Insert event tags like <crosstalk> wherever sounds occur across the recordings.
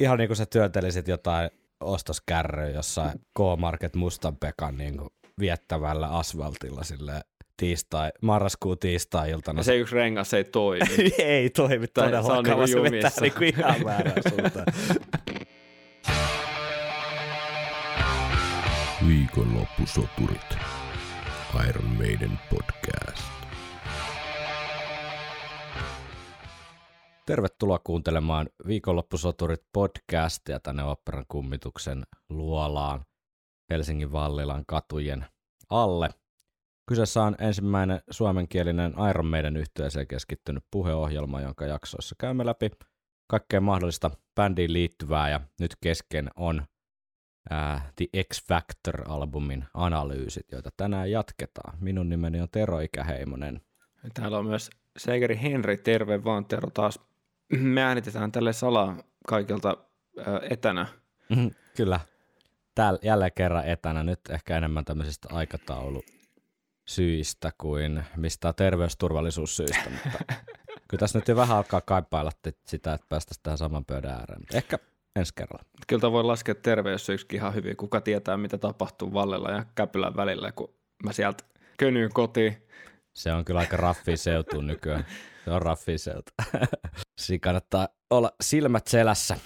ihan niin kuin sä työntelisit jotain ostoskärryä jossain K-Market Mustan Pekan niin kuin viettävällä asfaltilla sille tiistai, marraskuun tiistai-iltana. Ja se yksi rengas ei toimi. <laughs> ei toimi todellakaan, se, on niinku se vetää niinku ihan väärään suuntaan. Viikonloppusoturit. Iron Maiden podcast. Tervetuloa kuuntelemaan Viikonloppusoturit podcastia tänne Operan kummituksen luolaan Helsingin Vallilan katujen alle. Kyseessä on ensimmäinen suomenkielinen Iron Maiden yhteiseen keskittynyt puheohjelma, jonka jaksoissa käymme läpi kaikkea mahdollista bändiin liittyvää ja nyt kesken on ää, The X Factor-albumin analyysit, joita tänään jatketaan. Minun nimeni on Tero Ikäheimonen. Täällä on myös Segeri Henri, terve vaan Tero taas. Me äänitetään tälle salaa kaikilta ää, etänä. Mhm, kyllä, täällä jälleen kerran etänä, nyt ehkä enemmän tämmöisistä aikataulu syistä kuin mistä terveysturvallisuussyistä, mutta <laughs> kyllä tässä nyt jo vähän alkaa kaipailla sitä, että päästäisiin tähän saman pöydän ääreen, mutta ehkä ensi kerralla. Kyllä voi laskea terveyssyiksi ihan hyvin. Kuka tietää, mitä tapahtuu Vallella ja Käpylän välillä, kun mä sieltä könyyn kotiin. Se on kyllä aika raffi seutu nykyään. Se on raffi seutu. <laughs> Siinä kannattaa olla silmät selässä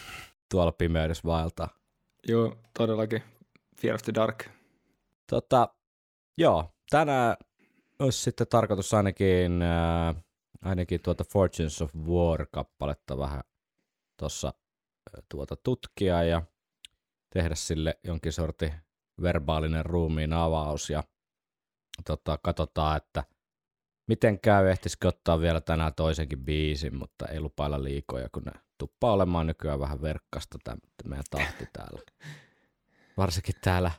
tuolla pimeydessä vaeltaa. Joo, todellakin. Fear of the Dark. Tota, joo, tänään olisi sitten tarkoitus ainakin, äh, ainakin tuota Fortunes of War-kappaletta vähän tuossa tuota tutkia ja tehdä sille jonkin sorti verbaalinen ruumiin avaus ja tota, katsotaan, että miten käy, ehtisikö ottaa vielä tänään toisenkin biisin, mutta ei lupailla liikoja, kun ne tuppaa olemaan nykyään vähän verkkasta tämä meidän tahti täällä. Varsinkin täällä,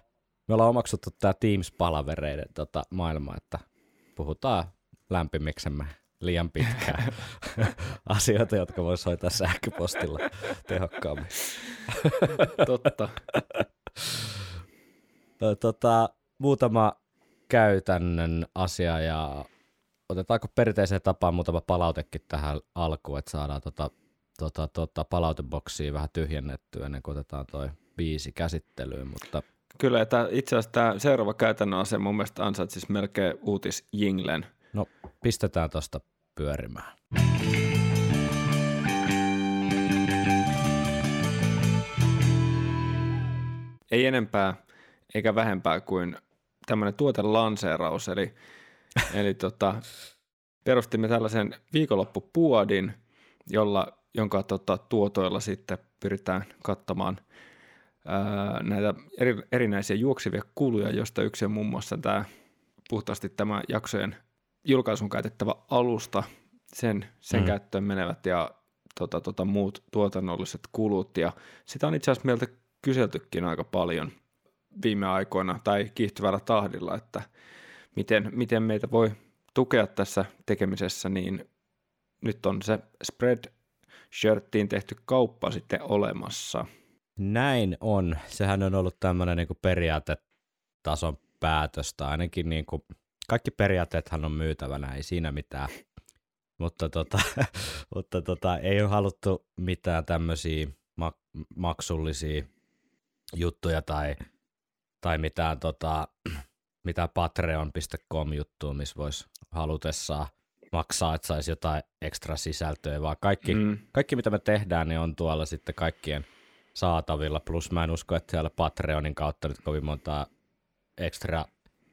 me ollaan omaksuttu tämä Teams-palavereiden tota, maailma, että puhutaan lämpimiksemme liian pitkään <laughs> asioita, jotka voisi hoitaa sähköpostilla tehokkaammin. Totta. tota, muutama käytännön asia ja otetaanko perinteiseen tapaan muutama palautekin tähän alkuun, että saadaan tota, tota, tota, palauteboksia vähän tyhjennettyä ennen kuin otetaan toi biisi käsittelyyn, mutta Kyllä, että itse asiassa tämä seuraava käytännön asia mun mielestä ansaitsisi melkein uutis Jinglen. No, pistetään tuosta pyörimään. Ei enempää eikä vähempää kuin tämmöinen tuotelanseeraus, eli, eli tota, perustimme tällaisen viikonloppupuodin, jolla, jonka tota, tuotoilla sitten pyritään kattamaan ää, näitä eri, erinäisiä juoksivia kuluja, joista yksi on muun muassa tämä puhtaasti tämä jaksojen julkaisun käytettävä alusta, sen, sen mm. käyttöön menevät ja tota, tota, muut tuotannolliset kulut. Ja sitä on itse asiassa meiltä kyseltykin aika paljon viime aikoina tai kiihtyvällä tahdilla, että miten, miten meitä voi tukea tässä tekemisessä, niin nyt on se spread shirttiin tehty kauppa sitten olemassa. Näin on. Sehän on ollut tämmöinen niin periaatetason päätöstä, ainakin niin kuin kaikki periaatteethan on myytävänä, ei siinä mitään. <laughs> Mutta, tota, <laughs> mutta tota, ei ole haluttu mitään tämmöisiä mak- maksullisia juttuja tai, tai mitään, tota, <clears throat> mitään patreon.com juttua, missä voisi halutessaan maksaa, että saisi jotain ekstra sisältöä, vaan kaikki, mm. kaikki mitä me tehdään, niin on tuolla sitten kaikkien saatavilla, plus mä en usko, että siellä Patreonin kautta nyt kovin montaa ekstra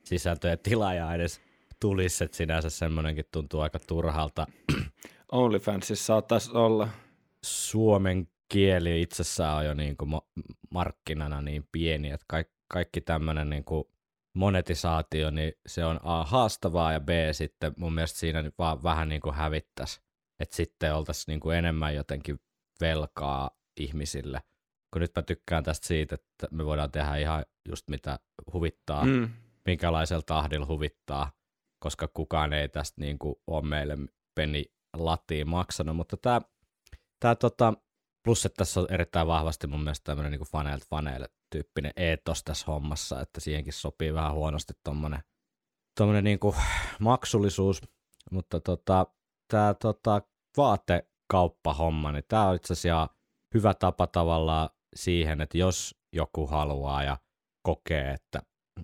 sisältöjä tilaaja edes tulisi, että sinänsä semmoinenkin tuntuu aika turhalta. <clears throat> OnlyFansissa saattaisi olla. Suomen kieli itsessään on jo niin kuin markkinana niin pieni, että kaikki, kaikki tämmöinen niin kuin monetisaatio, niin se on A haastavaa ja B sitten mun mielestä siinä vaan vähän niin kuin hävittäisi, että sitten oltaisiin niin kuin enemmän jotenkin velkaa ihmisille. Kun nyt mä tykkään tästä siitä, että me voidaan tehdä ihan just mitä huvittaa mm. minkälaisella tahdilla huvittaa, koska kukaan ei tästä niin kuin ole meille penni lattiin maksanut, mutta tämä, tämä tota, plus, että tässä on erittäin vahvasti mun mielestä tämmöinen niin faneilta faneille tyyppinen eetos tässä hommassa, että siihenkin sopii vähän huonosti tuommoinen tommonen niin kuin maksullisuus, mutta tota, tämä tota, vaatekauppahomma, niin tämä on itse asiassa hyvä tapa tavallaan siihen, että jos joku haluaa ja kokee, että,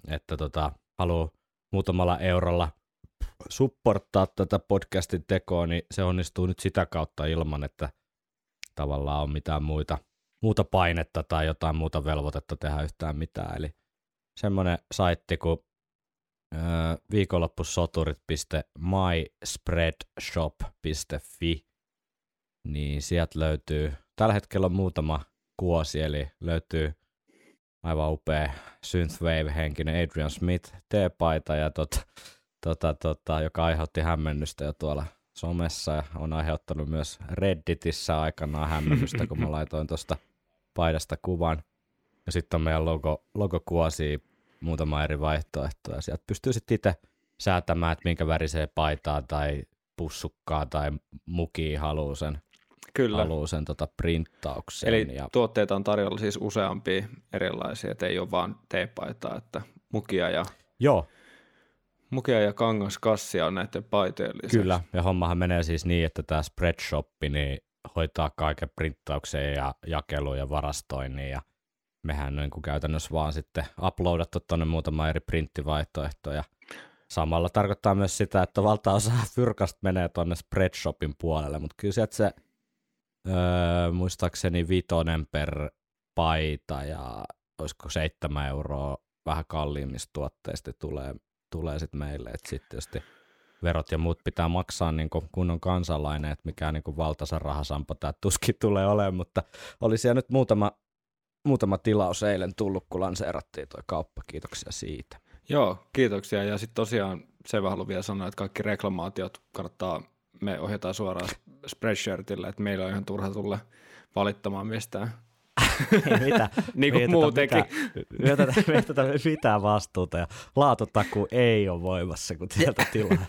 että tota, haluaa muutamalla eurolla supporttaa tätä podcastin tekoa, niin se onnistuu nyt sitä kautta ilman, että tavallaan on mitään muita, muuta painetta tai jotain muuta velvoitetta tehdä yhtään mitään. Eli semmoinen saitti kuin viikonloppusoturit.myspreadshop.fi, niin sieltä löytyy, tällä hetkellä on muutama kuosi, eli löytyy aivan upea synthwave-henkinen Adrian Smith T-paita, ja tota, tota, tota, joka aiheutti hämmennystä jo tuolla somessa ja on aiheuttanut myös Redditissä aikanaan hämmennystä, kun mä <laughs> laitoin tuosta paidasta kuvan. Ja sitten on meidän logo, logokuosi muutama eri vaihtoehtoa. Sieltä pystyy sitten itse säätämään, että minkä väriseen paitaa tai pussukkaa tai muki haluaa sen, Kyllä. Haluaa sen tota printtauksen. Eli ja... tuotteita on tarjolla siis useampia erilaisia, että ei ole vaan teepaitaa, että mukia ja, Joo. Mukia ja kangaskassia on näiden paitojen lisäksi. Kyllä, ja hommahan menee siis niin, että tämä Spreadshop niin hoitaa kaiken printtauksen ja jakelun ja varastoinnin ja mehän niin kuin käytännössä vaan sitten uploadattu tuonne muutama eri printtivaihtoehtoja. Samalla tarkoittaa myös sitä, että valtaosa <laughs> fyrkasta menee tuonne Spreadshopin puolelle, mutta kyllä sieltä se öö, muistaakseni vitonen per paita ja olisiko seitsemän euroa vähän kalliimmista tuotteista tulee, tulee sitten meille, että sitten tietysti verot ja muut pitää maksaa niin kuin kunnon kansalainen, että mikä niin kuin valtaisa rahasampo tämä tuskin tulee olemaan, mutta oli siellä nyt muutama muutama tilaus eilen tullut, kun lanseerattiin tuo kauppa. Kiitoksia siitä. Joo, kiitoksia. Ja sitten tosiaan se haluan vielä sanoa, että kaikki reklamaatiot kannattaa, me ohjataan suoraan Spreadshirtille, että meillä on ihan turha tulla valittamaan mistään. Mitä? <laughs> niin kuin muutenkin. Mitä, mitä, mitään vastuuta ja laatutaku ei ole voimassa, kun sieltä tilaa.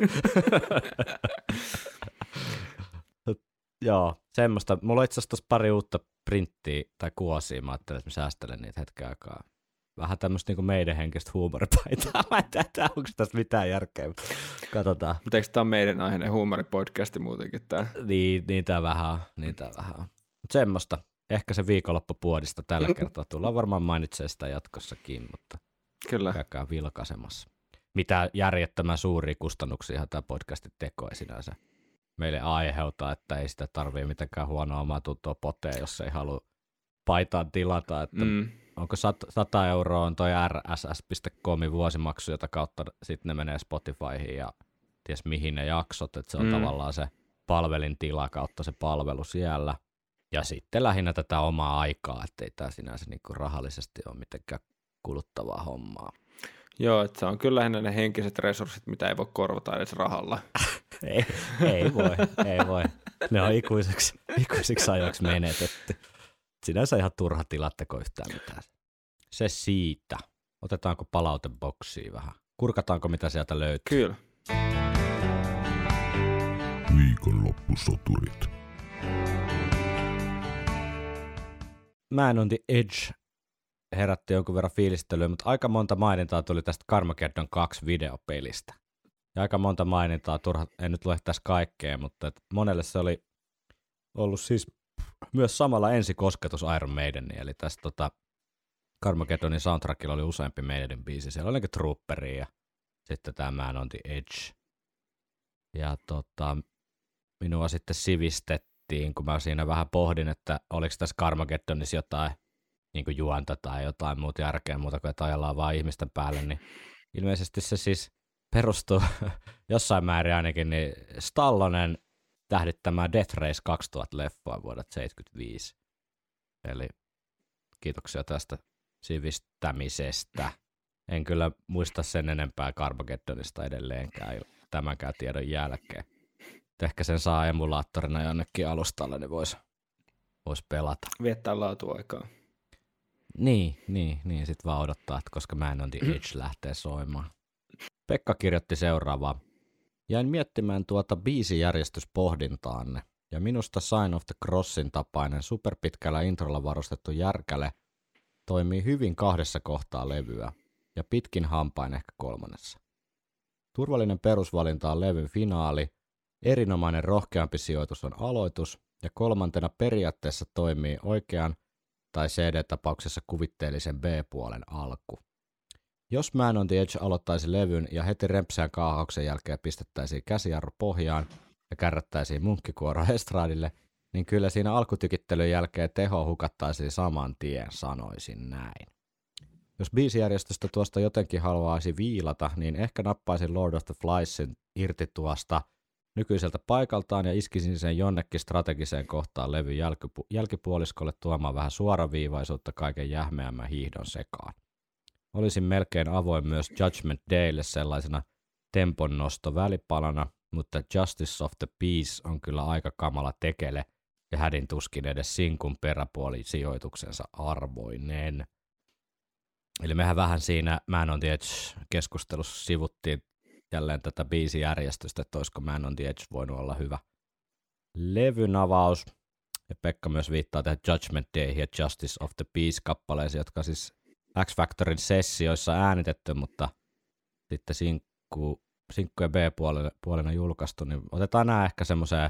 Joo, semmoista. Mulla on itse asiassa pari uutta printtiä tai kuosia. Mä ajattelin, että mä säästelen niitä hetken aikaa. Vähän tämmöistä niin meidän henkistä huumoripaitaa. Mä en tiedä, onko tässä mitään järkeä, katsotaan. Mutta eikö tämä ole meidän aiheinen huumoripodcasti muutenkin tämä? Niin, niitä vähän, niitä vähän. Mutta semmoista. Ehkä se viikonloppupuodista tällä kertaa tullaan varmaan mainitsemaan sitä jatkossakin, mutta Kyllä. käykää vilkaisemassa. Mitä järjettömän suuria kustannuksia tämä podcastin teko ei sinänsä meille aiheuta, että ei sitä tarvii mitenkään huonoa omaa tuntoa potea, jos ei halua paitaan tilata, että mm. onko 100 euroa on toi rss.comin vuosimaksu, jota kautta sitten ne menee Spotifyhin ja ties mihin ne jaksot, että se on mm. tavallaan se palvelin tila kautta se palvelu siellä. Ja sitten lähinnä tätä omaa aikaa, ettei tämä sinänsä niinku rahallisesti ole mitenkään kuluttavaa hommaa. Joo, että se on kyllä lähinnä ne henkiset resurssit, mitä ei voi korvata edes rahalla. <laughs> ei, ei voi, ei voi. Ne on ikuisiksi, ikuisiksi ajoiksi menetetty. Sinänsä ihan turha tilatteko yhtään mitään. Se siitä. Otetaanko palauteboksia vähän? Kurkataanko mitä sieltä löytyy? Kyllä. Viikonloppusoturit. Man on the Edge herätti jonkun verran fiilistelyä, mutta aika monta mainintaa tuli tästä Carmageddon 2 videopelistä. Ja aika monta mainintaa, turha, en nyt lue tässä kaikkea, mutta et monelle se oli ollut siis myös samalla ensikosketus Iron Maideniin, eli tässä tota, Carmageddonin soundtrackilla oli useampi Maidenin biisi. Siellä oli Trooperi ja sitten tämä Man on the Edge. Ja tota, minua sitten sivistettiin, kun mä siinä vähän pohdin, että oliko tässä Carmageddonissa jotain niin kuin juonta tai jotain muuta järkeä muuta kuin, että ajellaan vaan ihmisten päälle, niin ilmeisesti se siis perustuu <laughs> jossain määrin ainakin niin Stallonen tähdittämään Death Race 2000 leffoa vuodelta 75. Eli kiitoksia tästä sivistämisestä. En kyllä muista sen enempää Carmageddonista edelleenkään tämänkään tiedon jälkeen. Ehkä sen saa emulaattorina jonnekin alustalle, niin voisi vois pelata. Viettää laatuaikaa. Niin, niin, niin. Sitten vaan odottaa, että koska mä en on the Edge lähtee soimaan. Pekka kirjoitti seuraavaa. Jäin miettimään tuota biisijärjestyspohdintaanne, ja minusta Sign of the Crossin tapainen superpitkällä introlla varustettu järkäle toimii hyvin kahdessa kohtaa levyä, ja pitkin hampain ehkä kolmannessa. Turvallinen perusvalinta on levyn finaali, erinomainen rohkeampi sijoitus on aloitus, ja kolmantena periaatteessa toimii oikean tai CD-tapauksessa kuvitteellisen B-puolen alku. Jos Man on the Edge aloittaisi levyn ja heti rempsään kaahauksen jälkeen pistettäisiin käsijarru pohjaan ja kärrättäisiin munkkikuoro <laughs> estraadille, niin kyllä siinä alkutykittelyn jälkeen teho hukattaisiin saman tien, sanoisin näin. Jos biisijärjestöstä tuosta jotenkin haluaisi viilata, niin ehkä nappaisin Lord of the Fliesin irti tuosta nykyiseltä paikaltaan ja iskisin sen jonnekin strategiseen kohtaan levy jälkipu- jälkipuoliskolle tuomaan vähän suoraviivaisuutta kaiken jähmeämmän hiihdon sekaan. Olisin melkein avoin myös Judgment Daylle sellaisena temponnosto välipalana, mutta Justice of the Peace on kyllä aika kamala tekele ja hädin tuskin edes sinkun peräpuoli sijoituksensa arvoinen. Eli mehän vähän siinä Man on the Edge-keskustelussa sivuttiin jälleen tätä biisijärjestystä, että olisiko Man on the Edge voinut olla hyvä levynavaus. Ja Pekka myös viittaa tähän Judgment Day ja Justice of the Peace-kappaleisiin, jotka siis X-Factorin sessioissa äänitetty, mutta sitten sinkku, sinkku ja B-puolena julkaistu, niin otetaan nämä ehkä semmoiseen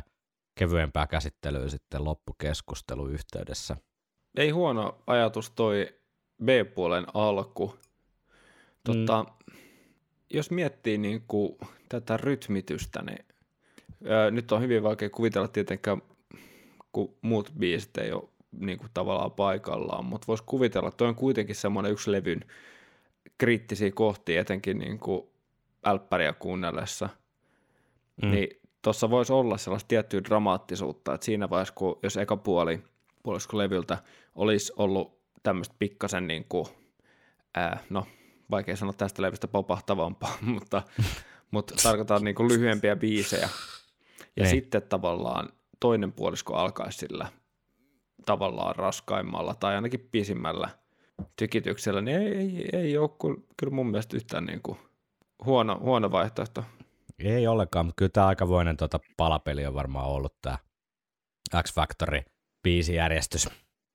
kevyempää käsittelyä sitten loppukeskustelun yhteydessä. Ei huono ajatus toi B-puolen alku. Tota, mm. Jos miettii niin kuin tätä rytmitystä, niin ää, nyt on hyvin vaikea kuvitella tietenkään, kun muut biisit ei ole niin kuin tavallaan paikallaan, mutta voisi kuvitella, että toi on kuitenkin semmoinen yksi levyn kriittisiä kohtia, etenkin niin kuin älppäriä kuunnellessa. Mm. Niin tuossa voisi olla sellaista tiettyä dramaattisuutta, että siinä vaiheessa, kun jos eka puoli puolisko levyltä olisi ollut tämmöistä pikkasen niin kuin, ää, no vaikea sanoa tästä levystä popahtavampaa, <laughs> mutta, mutta tarkoitan niin kuin lyhyempiä biisejä. Ja ne. sitten tavallaan toinen puolisko alkaisi sillä tavallaan raskaimmalla tai ainakin pisimmällä tykityksellä, niin ei, ei, ei ole kyllä mun mielestä yhtään niin kuin huono, huono vaihtoehto. Ei ollenkaan, mutta kyllä tämä aikamoinen tota palapeli on varmaan ollut tämä X-Factory biisijärjestys.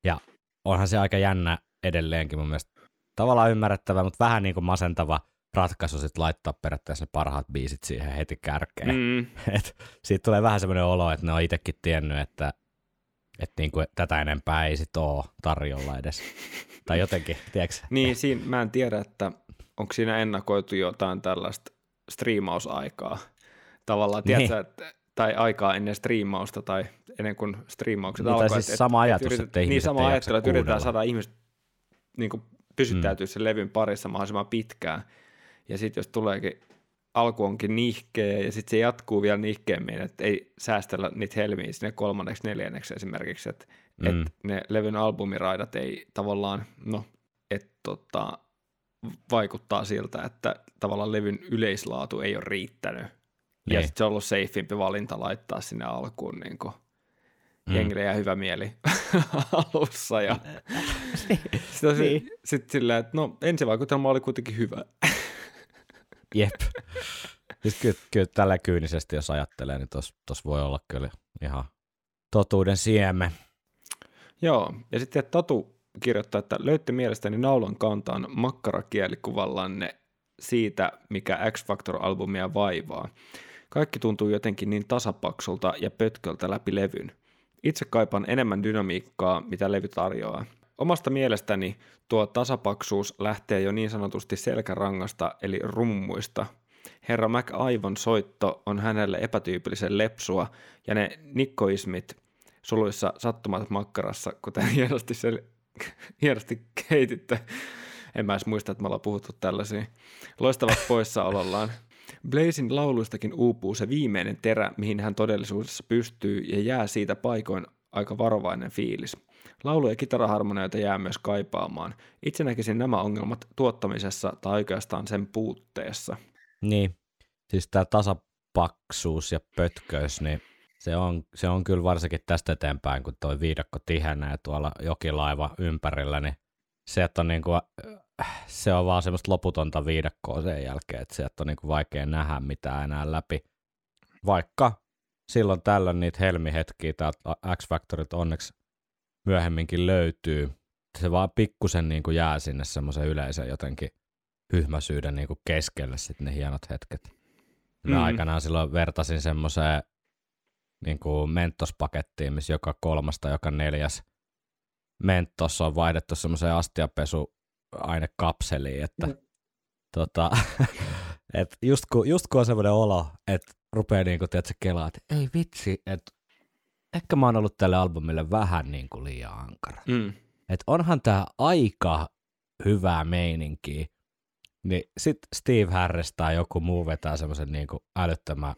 Ja onhan se aika jännä edelleenkin mun mielestä tavallaan ymmärrettävä, mutta vähän niin kuin masentava ratkaisu sitten laittaa periaatteessa ne parhaat biisit siihen heti kärkeen. Mm. <laughs> Et siitä tulee vähän semmoinen olo, että ne on itsekin tiennyt, että, että niin kuin tätä enempää ei sit ole tarjolla edes. <laughs> tai jotenkin, tiedätkö? Niin, siinä, mä en tiedä, että onko siinä ennakoitu jotain tällaista striimausaikaa. Tavallaan, niin. tiedätkö, että tai aikaa ennen striimausta tai ennen kuin striimaukset niin, alkaa. Siis et, sama ajatus, että, että Niin sama ajattelu, että yritetään saada ihmiset niin kuin pysyttäytyä mm. sen levyn parissa mahdollisimman pitkään. Ja sitten jos tuleekin, alku onkin nihkeä ja sitten se jatkuu vielä nihkeämmin, että ei säästellä niitä helmiä sinne kolmanneksi, neljänneksi esimerkiksi, että mm. et ne levyn albumiraidat ei tavallaan, no, että tota, vaikuttaa siltä, että tavallaan levyn yleislaatu ei ole riittänyt. Ja niin. sitten se on ollut safeimpi valinta laittaa sinne alkuun niin kuin mm. jengille ja hyvä mieli <laughs> alussa. Ja <laughs> sitten niin. sit silleen, että no ensivaikutelma oli kuitenkin hyvä. <laughs> Jep. Siis kyllä, kyllä tällä kyynisesti, jos ajattelee, niin tuossa voi olla kyllä ihan totuuden siemen. Joo, ja sitten Tatu kirjoittaa, että löytte mielestäni naulan kantaan makkarakielikkuvallanne siitä, mikä X-Factor-albumia vaivaa. Kaikki tuntuu jotenkin niin tasapaksulta ja pötköltä läpi levyn. Itse kaipaan enemmän dynamiikkaa, mitä levy tarjoaa. Omasta mielestäni tuo tasapaksuus lähtee jo niin sanotusti selkärangasta eli rummuista. Herra McAivon soitto on hänelle epätyypillisen lepsua ja ne nikkoismit suluissa sattumat makkarassa, kuten <laughs> hienosti, sel- <laughs> hienosti keititte. En mä edes muista, että me ollaan puhuttu tällaisia. Loistavat poissaolollaan. Blazin lauluistakin uupuu se viimeinen terä, mihin hän todellisuudessa pystyy ja jää siitä paikoin aika varovainen fiilis. Laulu- ja kitaraharmonioita jää myös kaipaamaan. Itse näkisin nämä ongelmat tuottamisessa tai oikeastaan sen puutteessa. Niin, siis tämä tasapaksuus ja pötköys, niin se on, se on kyllä varsinkin tästä eteenpäin, kun tuo viidakko tihenee tuolla jokilaiva ympärillä, niin se, että on niin kuin se on vaan semmoista loputonta viidakkoa sen jälkeen, että sieltä on niin kuin vaikea nähdä mitään enää läpi. Vaikka silloin tällöin niitä helmihetkiä täältä X-Factorit onneksi myöhemminkin löytyy. Se vaan pikkusen niin kuin jää sinne semmoisen yleisen jotenkin hyhmäsyyden niin kuin keskelle sitten ne hienot hetket. Mä mm. aikanaan silloin vertasin semmoiseen niin kuin mentospakettiin, missä joka kolmas tai joka neljäs mentos on vaihdettu semmoiseen astiapesuainekapseliin, että mm. tota, <laughs> et just, kun, just kun on semmoinen olo, että rupeaa niin kuin, tiedätkö, kelaa, että ei vitsi, että ehkä mä oon ollut tälle albumille vähän niin kuin liian ankara. Mm. Että onhan tämä aika hyvää meininkiä, niin sit Steve Harris tai joku muu vetää semmoisen niin älyttömän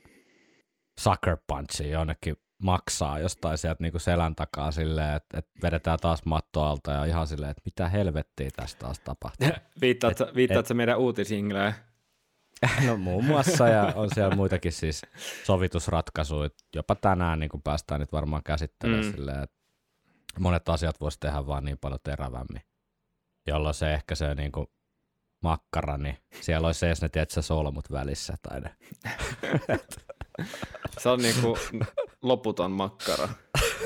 sucker punchin jonnekin maksaa jostain sieltä niinku selän takaa silleen, että et vedetään taas matto alta ja ihan silleen, että mitä helvettiä tästä taas tapahtuu. <laughs> Viittaat, et, viittaat et, meidän uutisingleen? <laughs> No muun muassa ja <laughs> on siellä muitakin siis sovitusratkaisuja. Jopa tänään niin kuin päästään nyt varmaan käsittelemään mm. silleen, että monet asiat voisi tehdä vaan niin paljon terävämmin. Jolloin se ehkä se niin kuin makkara, niin siellä olisi edes ne tiedätkö, solmut välissä. Tai ne. se on niin kuin loputon makkara.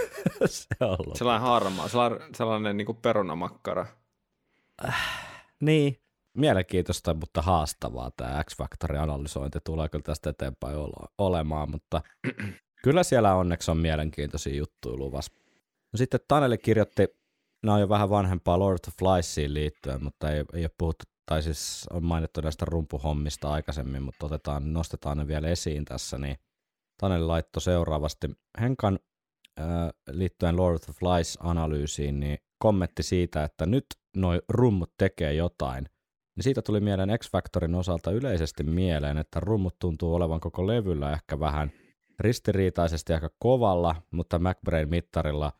<laughs> se on loputon. Sellainen harmaa, sellainen, sellainen niin kuin perunamakkara. Äh, niin, mielenkiintoista, mutta haastavaa tämä X-Factorin analysointi tulee kyllä tästä eteenpäin olemaan, mutta <clears throat> kyllä siellä onneksi on mielenkiintoisia juttuja luvassa. No sitten Taneli kirjoitti, nämä on jo vähän vanhempaa Lord of Fliesiin liittyen, mutta ei, ei ole puhuttu, tai siis on mainittu näistä rumpuhommista aikaisemmin, mutta otetaan, nostetaan ne vielä esiin tässä, niin Taneli laittoi seuraavasti Henkan äh, liittyen Lord of the Flies-analyysiin, niin kommentti siitä, että nyt noi rummut tekee jotain, niin siitä tuli mieleen X-Factorin osalta yleisesti mieleen, että rummut tuntuu olevan koko levyllä ehkä vähän ristiriitaisesti aika kovalla, mutta McBrain mittarilla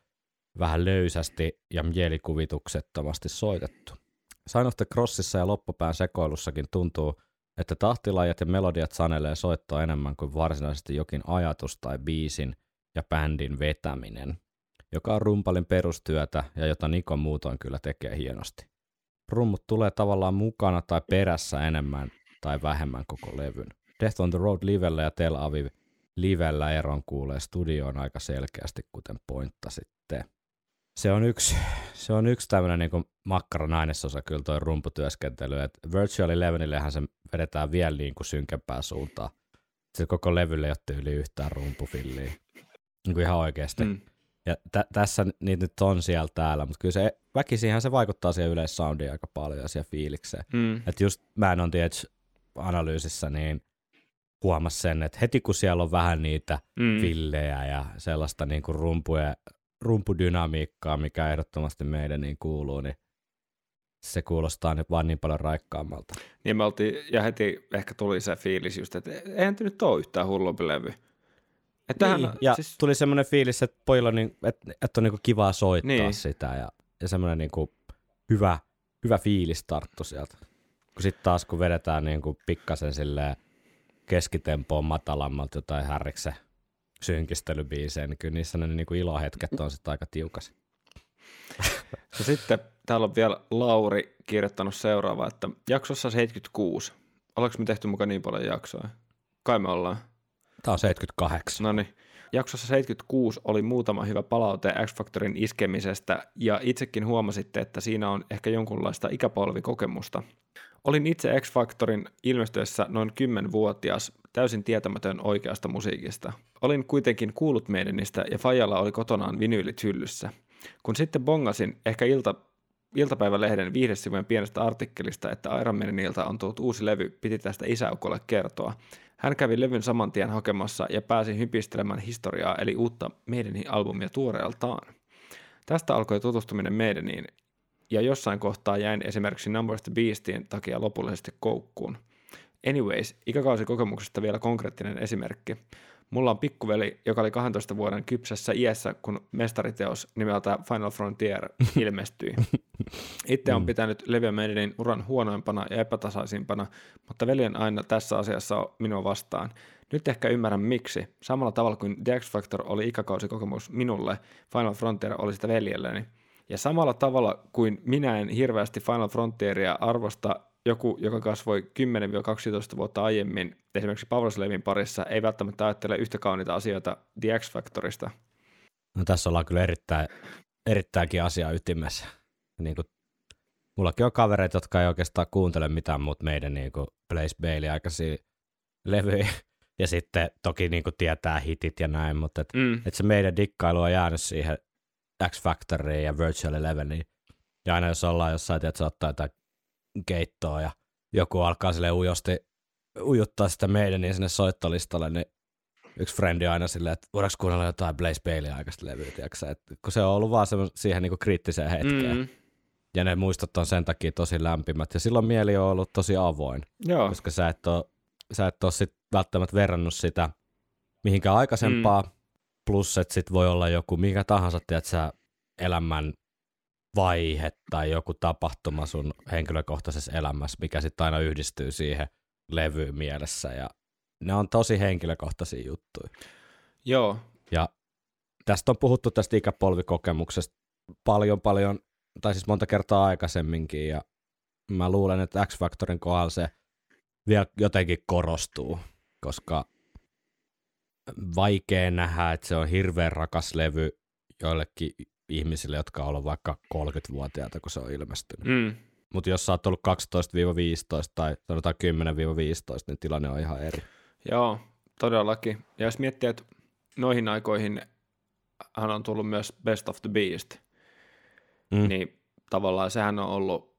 vähän löysästi ja mielikuvituksettomasti soitettu. Sign of the Crossissa ja loppupään sekoilussakin tuntuu, että tahtilajat ja melodiat sanelee soittoa enemmän kuin varsinaisesti jokin ajatus tai biisin ja bändin vetäminen, joka on rumpalin perustyötä ja jota Niko muutoin kyllä tekee hienosti rummut tulee tavallaan mukana tai perässä enemmän tai vähemmän koko levyn. Death on the Road livellä ja Tel Aviv livellä eron kuulee studioon aika selkeästi, kuten pointtasitte. Se on yksi, se on yksi tämmöinen niin makkaran ainesosa kyllä toi rumputyöskentely, että Virtual Elevenillehän se vedetään vielä niin kuin synkempää suuntaan. Se koko levylle ei ole yli yhtään rumpufilliä. Niin kuin ihan oikeasti. Mm. Ja tä- tässä niitä nyt on siellä täällä, mutta kyllä se väkisinhän se vaikuttaa siihen yleissoundiin aika paljon ja siihen fiilikseen. Mm. Että just mä en on analyysissä niin huomasi sen, että heti kun siellä on vähän niitä mm. fillejä ja sellaista niin kuin rumpuja, rumpudynamiikkaa, mikä ehdottomasti meidän niin kuuluu, niin se kuulostaa nyt vaan niin paljon raikkaammalta. Niin me oltiin, ja heti ehkä tuli se fiilis just, että eihän nyt ole yhtään hullumpi levy. Että niin, ja siis... tuli semmoinen fiilis, että pojilla on, niin, että, että on niin kivaa soittaa niin. sitä ja, ja semmoinen niin kuin hyvä, hyvä fiilis tarttu sieltä. Kun sitten taas kun vedetään niin kuin pikkasen silleen keskitempoon matalammalta jotain härrikse synkistelybiisejä, niin kyllä niissä ne niin kuin ilohetket on sitten aika tiukas. <laughs> Ja sitten täällä on vielä Lauri kirjoittanut seuraava, että jaksossa 76. Ollaanko me tehty mukaan niin paljon jaksoja? Kai me ollaan. Tämä on 78. No niin. Jaksossa 76 oli muutama hyvä palaute X-Factorin iskemisestä, ja itsekin huomasitte, että siinä on ehkä jonkunlaista ikäpolvikokemusta. Olin itse X-Factorin ilmestyessä noin 10-vuotias, täysin tietämätön oikeasta musiikista. Olin kuitenkin kuullut meidänistä, ja Fajalla oli kotonaan vinyylit hyllyssä. Kun sitten bongasin ehkä ilta, iltapäivälehden viihdesivujen pienestä artikkelista, että Iron Maidenilta on tullut uusi levy, piti tästä isäukolle kertoa. Hän kävi levyn saman tien hakemassa ja pääsi hypistelemään historiaa eli uutta Maidenin albumia tuoreeltaan. Tästä alkoi tutustuminen Maideniin, ja jossain kohtaa jäin esimerkiksi Number the Beastin takia lopullisesti koukkuun. Anyways, ikäkausikokemuksesta vielä konkreettinen esimerkki. Mulla on pikkuveli, joka oli 12 vuoden kypsässä iässä, kun mestariteos nimeltä Final Frontier <laughs> ilmestyi. Itse on mm. pitänyt Leviä Meidinin uran huonoimpana ja epätasaisimpana, mutta veli on aina tässä asiassa minua vastaan. Nyt ehkä ymmärrän miksi. Samalla tavalla kuin The X Factor oli ikäkausikokemus minulle, Final Frontier oli sitä veljelleni. Ja samalla tavalla kuin minä en hirveästi Final Frontieria arvosta, joku, joka kasvoi 10-12 vuotta aiemmin esimerkiksi Levin parissa, ei välttämättä ajattele yhtä kauniita asioita The X-Factorista. No tässä ollaan kyllä erittäin, erittäinkin asia ytimessä. Niin kuin, mullakin on kavereita, jotka ei oikeastaan kuuntele mitään muuta meidän niin kuin Blaze Bailey aikaisia levyjä, <laughs> Ja sitten toki niin kuin tietää hitit ja näin, mutta et, Mm. et se meidän dikkailu on jäänyt siihen X Factoriin ja Virtual Eleveniin. Ja aina jos ollaan jossain, että se ottaa jotain keittoa ja joku alkaa sille ujosti ujuttaa sitä meidän niin sinne soittolistalle, niin yksi frendi aina silleen, että voidaanko kuunnella jotain Blaze Bailey aikaista levyä, kun se on ollut vaan semmo- siihen niinku kriittiseen hetkeen. Mm. Ja ne muistot on sen takia tosi lämpimät. Ja silloin mieli on ollut tosi avoin, Joo, koska sä et ole, sä et ole sit välttämättä verrannut sitä mihinkään aikaisempaa. Mm. Plus, että sit voi olla joku mikä tahansa, tiedät sä, elämän vaihe tai joku tapahtuma sun henkilökohtaisessa elämässä, mikä sitten aina yhdistyy siihen levyyn mielessä. Ja ne on tosi henkilökohtaisia juttuja. joo, Ja tästä on puhuttu tästä ikäpolvikokemuksesta paljon paljon, tai siis monta kertaa aikaisemminkin, ja mä luulen, että X-Factorin kohdalla se vielä jotenkin korostuu, koska vaikea nähdä, että se on hirveän rakas levy joillekin ihmisille, jotka on ollut vaikka 30-vuotiaita, kun se on ilmestynyt. mm. Mutta jos sä oot ollut 12-15 tai sanotaan 10-15, niin tilanne on ihan eri. joo, todellakin. Ja jos miettii, että noihin aikoihin hän on tullut myös Best of the Beast, Mm. niin tavallaan sehän on ollut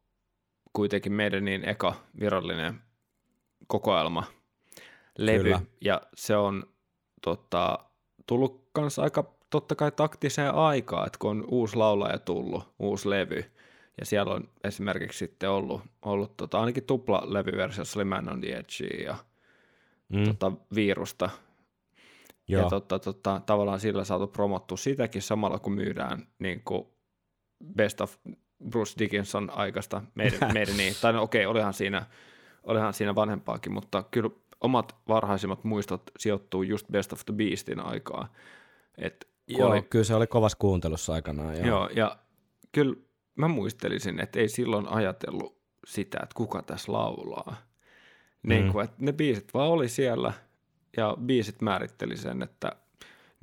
kuitenkin meidän niin eka virallinen kokoelma levy, Kyllä. ja se on tota, tullut kanssa aika totta kai taktiseen aikaan, että kun on uusi laulaja tullut, uusi levy, ja siellä on esimerkiksi sitten ollut, ollut tota, ainakin tupla-levyversiossa oli Man on the Edge ja Mm. tota, virusta, Joo. ja tota, tota, tavallaan sillä saatu promottua sitäkin samalla, kun myydään niin kuin Best of Bruce Dickinson aikaista meidän, meidän niin, tai no okei, olihan siinä, olihan siinä vanhempaakin, mutta kyllä omat varhaisimmat muistot sijoittuu just Best of the Beastin aikaa. Et, kun Joo, oli, kyllä se oli kovassa kuuntelussa aikanaan. Joo. joo, ja kyllä mä muistelisin, että ei silloin ajatellut sitä, että kuka tässä laulaa. Niin Mm. kuin, että ne biisit vaan oli siellä, ja biisit määritteli sen, että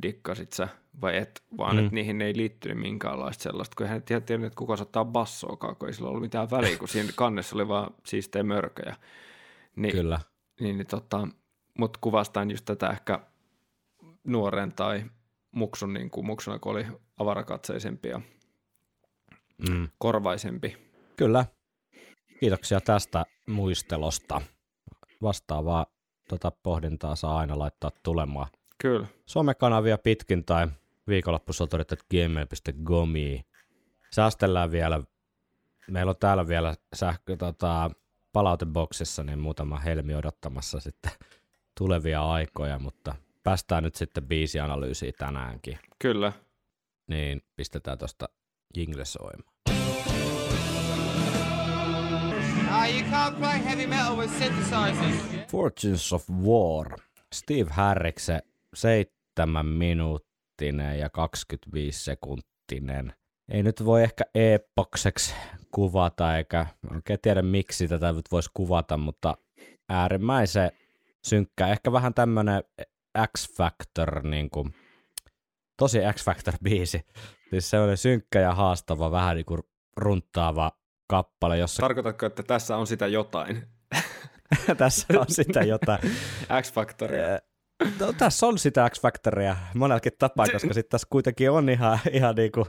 dikkasit sä vai et, vaan Mm. että niihin ei liittynyt minkäänlaista sellaista, kun eihän tiedä, tiennyt, että kuka soittaa bassoakaan, kun ei sillä ollut mitään väliä, kun siinä kannessa oli vaan siistejä mörköjä. Niin, Kyllä. niin, niin tota, mutta kuvastaan just tätä ehkä nuoren tai muksun, niin kuin muksuna, kun oli avarakatseisempi ja Mm. korvaisempi. Kyllä. Kiitoksia tästä muistelosta. Vastaavaa tota pohdintaa saa aina laittaa tulemaan. Kyllä, Somekanavia pitkin tai viikonloppusoturit.gmail.comiin. Säästellään vielä. Meillä on täällä vielä sähkö, tota, palauteboksissa niin muutama helmi odottamassa sitten tulevia aikoja, mutta päästään nyt sitten biisianalyysiin tänäänkin. kyllä. Niin pistetään tuosta jingle soimaan. Ah, you can't play heavy metal with synthesizers. Fortunes of War. Steve Harriksen 7 minuuttinen ja 25 sekuntinen. Ei nyt voi ehkä epokseksi kuvata, eikä oikein tiedä miksi tätä nyt voisi kuvata, mutta äärimmäisen synkkä. Ehkä vähän tämmönen X-Factor, niin kuin, tosi X-Factor-biisi. Siis se oli synkkä ja haastava, vähän niin kuin runttaava kappale, jossa Tarkoitatko, että tässä on sitä jotain? <laughs> tässä on sitä jotain. <laughs> X-Factoria. No, tässä on sitä X-Factoria monellakin tapaa, <laughs> koska sitten tässä kuitenkin on ihan, ihan niinku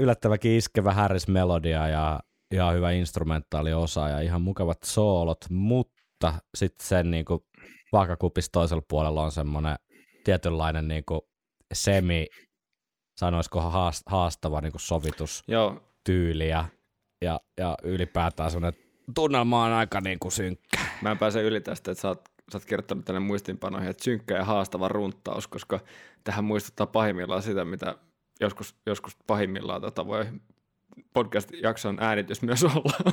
yllättävänkin iskevä Harris-melodia ja ihan hyvä instrumentaaliosa ja ihan mukavat soolot, mutta sitten sen niinku vaakakupissa toisella puolella on semmoinen tietynlainen niinku semi, sanoisiko haast- haastava niinku sovitustyyli Joo, ja, ja, ja ylipäätään semmoinen tunnelma on aika niinku synkkä. mä en pääse yli tästä, että sä oot, sä oot kirjoittanut tänne muistinpanoihin, että synkkä ja haastava runttaus, koska tähän muistuttaa pahimmillaan sitä, mitä joskus, joskus pahimmillaan tota voi podcast-jakson äänitys myös olla. <laughs>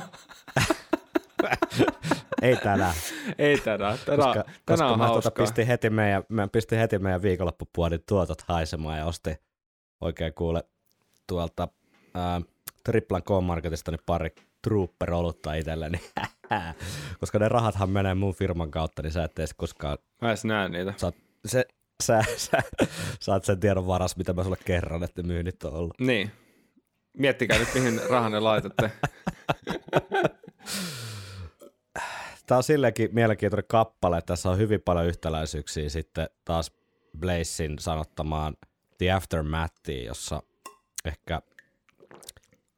<laughs> Ei tänään. <laughs> Ei tänään. Tänään, koska, tänään koska on mä tota hauskaa. pistin heti meidän, mä pistin heti meidän viikonloppupuodin tuotot haisemaan ja ostin oikein kuule tuolta ää, Triplan K-Marketista niin pari Trooper-olutta itselleni, <laughs> koska ne rahathan menee mun firman kautta, niin sä et edes koskaan, Mä edes näen niitä. sä, oot- se, sä, sä, saat sen tiedon varas, mitä mä sulle kerron, että myynnit on ollut. Niin. Miettikää nyt, mihin rahanne laitatte. <laughs> tää on silleenkin mielenkiintoinen kappale, että tässä on hyvin paljon yhtäläisyyksiä sitten taas Blazein sanottamaan The Aftermathiin, jossa ehkä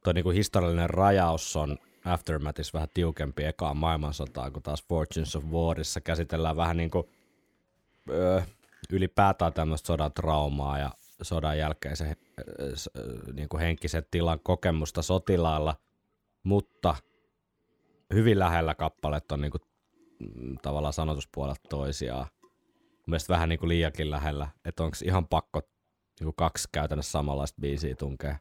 tuo niinku historiallinen rajaus on Aftermathissa vähän tiukempi ekaan maailmansotaan, kun taas Fortunes of Warissa käsitellään vähän niinku öö, ylipäätään tämmöistä sodan traumaa ja sodan jälkeisen niin kuin henkisen tilan kokemusta sotilaalla, mutta hyvin lähellä kappaleet on niin kuin, mm, tavallaan sanotuspuolelta toisiaan. Mielestäni vähän niin kuin liiakin lähellä, että onko ihan pakko niin kuin kaksi käytännössä samanlaista biisiä tunkea,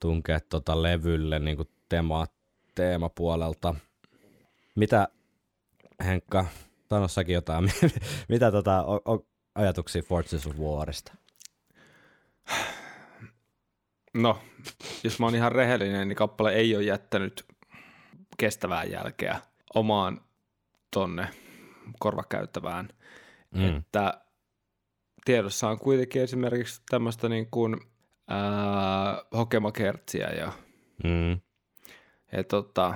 tunkea tota levylle niin kuin teema, teemapuolelta. Mitä Henkka, sano säkin jotain, <laughs> mitä tota, on, on ajatuksia Fortunes of Warista? No, jos mä oon ihan rehellinen, niin kappale ei ole jättänyt kestävää jälkeä omaan tonne korvakäyttävään. Mm. Että tiedossa on kuitenkin esimerkiksi tämmöistä niin kuin ää, hokemakertsiä ja, mm. ja tota,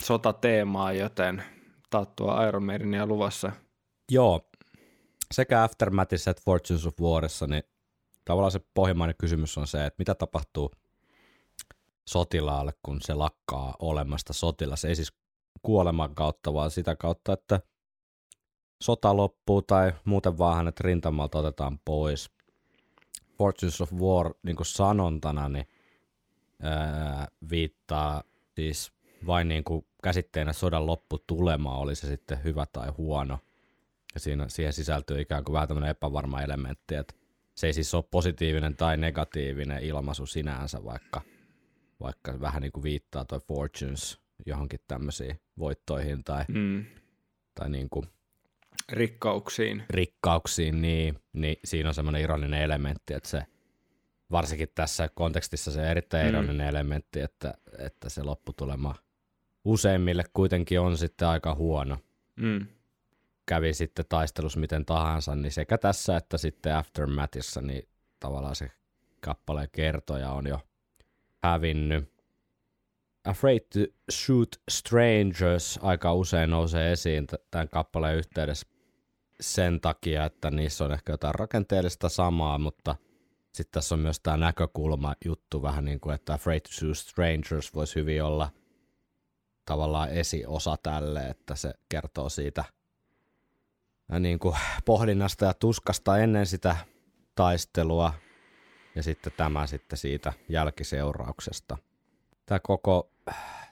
sotateemaa, joten tattua Iron Maidenia luvassa. Joo, sekä Aftermathissa että Fortunes of Warissa, niin tavallaan se pohjimmainen kysymys on se, että mitä tapahtuu sotilaalle, kun se lakkaa olemasta sotilas. Ei siis kuoleman kautta, vaan sitä kautta, että sota loppuu tai muuten vaan hänet rintamalta otetaan pois. Fortunes of War niin kuin sanontana niin, ää, viittaa siis vain niin kuin käsitteenä sodan lopputulema, oli se sitten hyvä tai huono. Ja siinä, siihen sisältyy ikään kuin vähän tämmöinen epävarma elementti, että se ei siis ole positiivinen tai negatiivinen ilmaisu sinänsä, vaikka, vaikka vähän niin kuin viittaa toi Fortunes johonkin tämmöisiin voittoihin tai, mm. tai niin kuin rikkauksiin. Rikkauksiin, niin, niin siinä on semmoinen ironinen elementti, että se varsinkin tässä kontekstissa se erittäin mm. ironinen elementti, että, että se lopputulema useimmille kuitenkin on sitten aika huono. Mm kävi sitten taistelus miten tahansa, niin sekä tässä että sitten Aftermathissa, niin tavallaan se kappaleen kertoja on jo hävinnyt. Afraid to Shoot Strangers aika usein nousee esiin tämän kappaleen yhteydessä sen takia, että niissä on ehkä jotain rakenteellista samaa, mutta sitten tässä on myös tämä näkökulma juttu vähän niin kuin, että Afraid to Shoot Strangers voisi hyvin olla tavallaan esiosa tälle, että se kertoo siitä – niin kuin pohdinnasta ja tuskasta ennen sitä taistelua ja sitten tämä sitten siitä jälkiseurauksesta. Tämä koko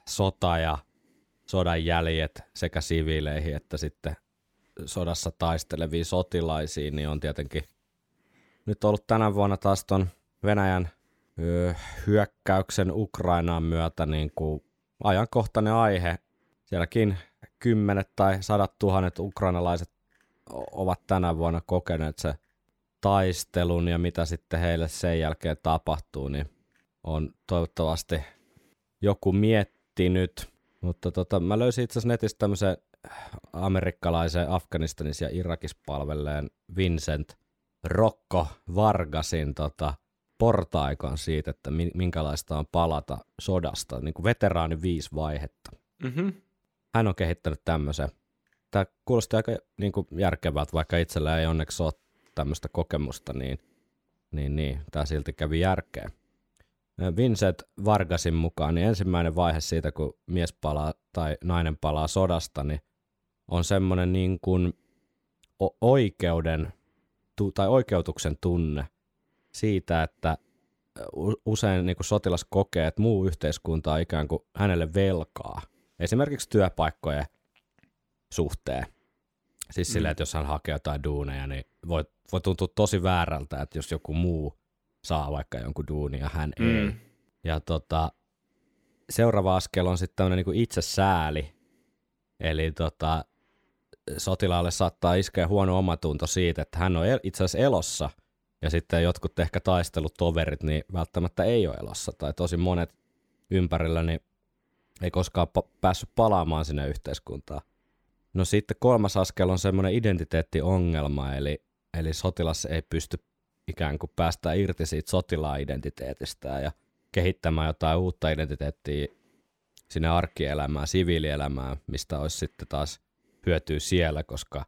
sota ja sodan jäljet sekä siviileihin että sitten sodassa taisteleviin sotilaisiin, niin on tietenkin nyt ollut tänä vuonna taas ton Venäjän ö, hyökkäyksen Ukrainaan myötä niin kuin ajankohtainen aihe. Sielläkin kymmenet tai sadat tuhannet ukrainalaiset ovat tänä vuonna kokeneet se taistelun ja mitä sitten heille sen jälkeen tapahtuu, niin on toivottavasti joku miettinyt. Mutta tota, mä löysin itse asiassa netistä tämmöisen amerikkalaisen Afganistanissa ja Irakissa palvelleen Vincent Rokko Vargasin tota, portaikon siitä, että minkälaista on palata sodasta, niin kuin veteraani viisi vaihetta. Mm-hmm. Hän on kehittänyt tämmöisen tämä kuulosti aika niin kuin järkevältä, vaikka itsellä ei onneksi ole tämmöistä kokemusta, niin, niin, niin tämä silti kävi järkeä. Vincent Vargasin mukaan, niin ensimmäinen vaihe siitä, kun mies palaa tai nainen palaa sodasta, niin on semmoinen niin kuin oikeuden tai oikeutuksen tunne siitä, että usein niin kuin sotilas kokee, että muu yhteiskunta on ikään kuin hänelle velkaa. Esimerkiksi työpaikkojen suhteen. Siis mm. silleen, että jos hän hakee jotain duuneja, niin voi, voi tuntua tosi väärältä, että jos joku muu saa vaikka jonkun duunin ja hän mm. ei. Ja tota, seuraava askel on sitten tämmöinen niin itsesääli. Eli tota, sotilaalle saattaa iskeä huono omatunto siitä, että hän on itse asiassa elossa, ja sitten jotkut ehkä taistelutoverit niin välttämättä ei ole elossa, tai tosi monet ympärillä niin ei koskaan pa- päässyt palaamaan sinne yhteiskuntaan. No sitten kolmas askel on semmoinen identiteettiongelma, eli, eli sotilas ei pysty ikään kuin päästä irti siitä sotilaan identiteetistä ja kehittämään jotain uutta identiteettiä sinne arkielämään, siviilielämään, mistä olisi sitten taas hyötyä siellä, koska,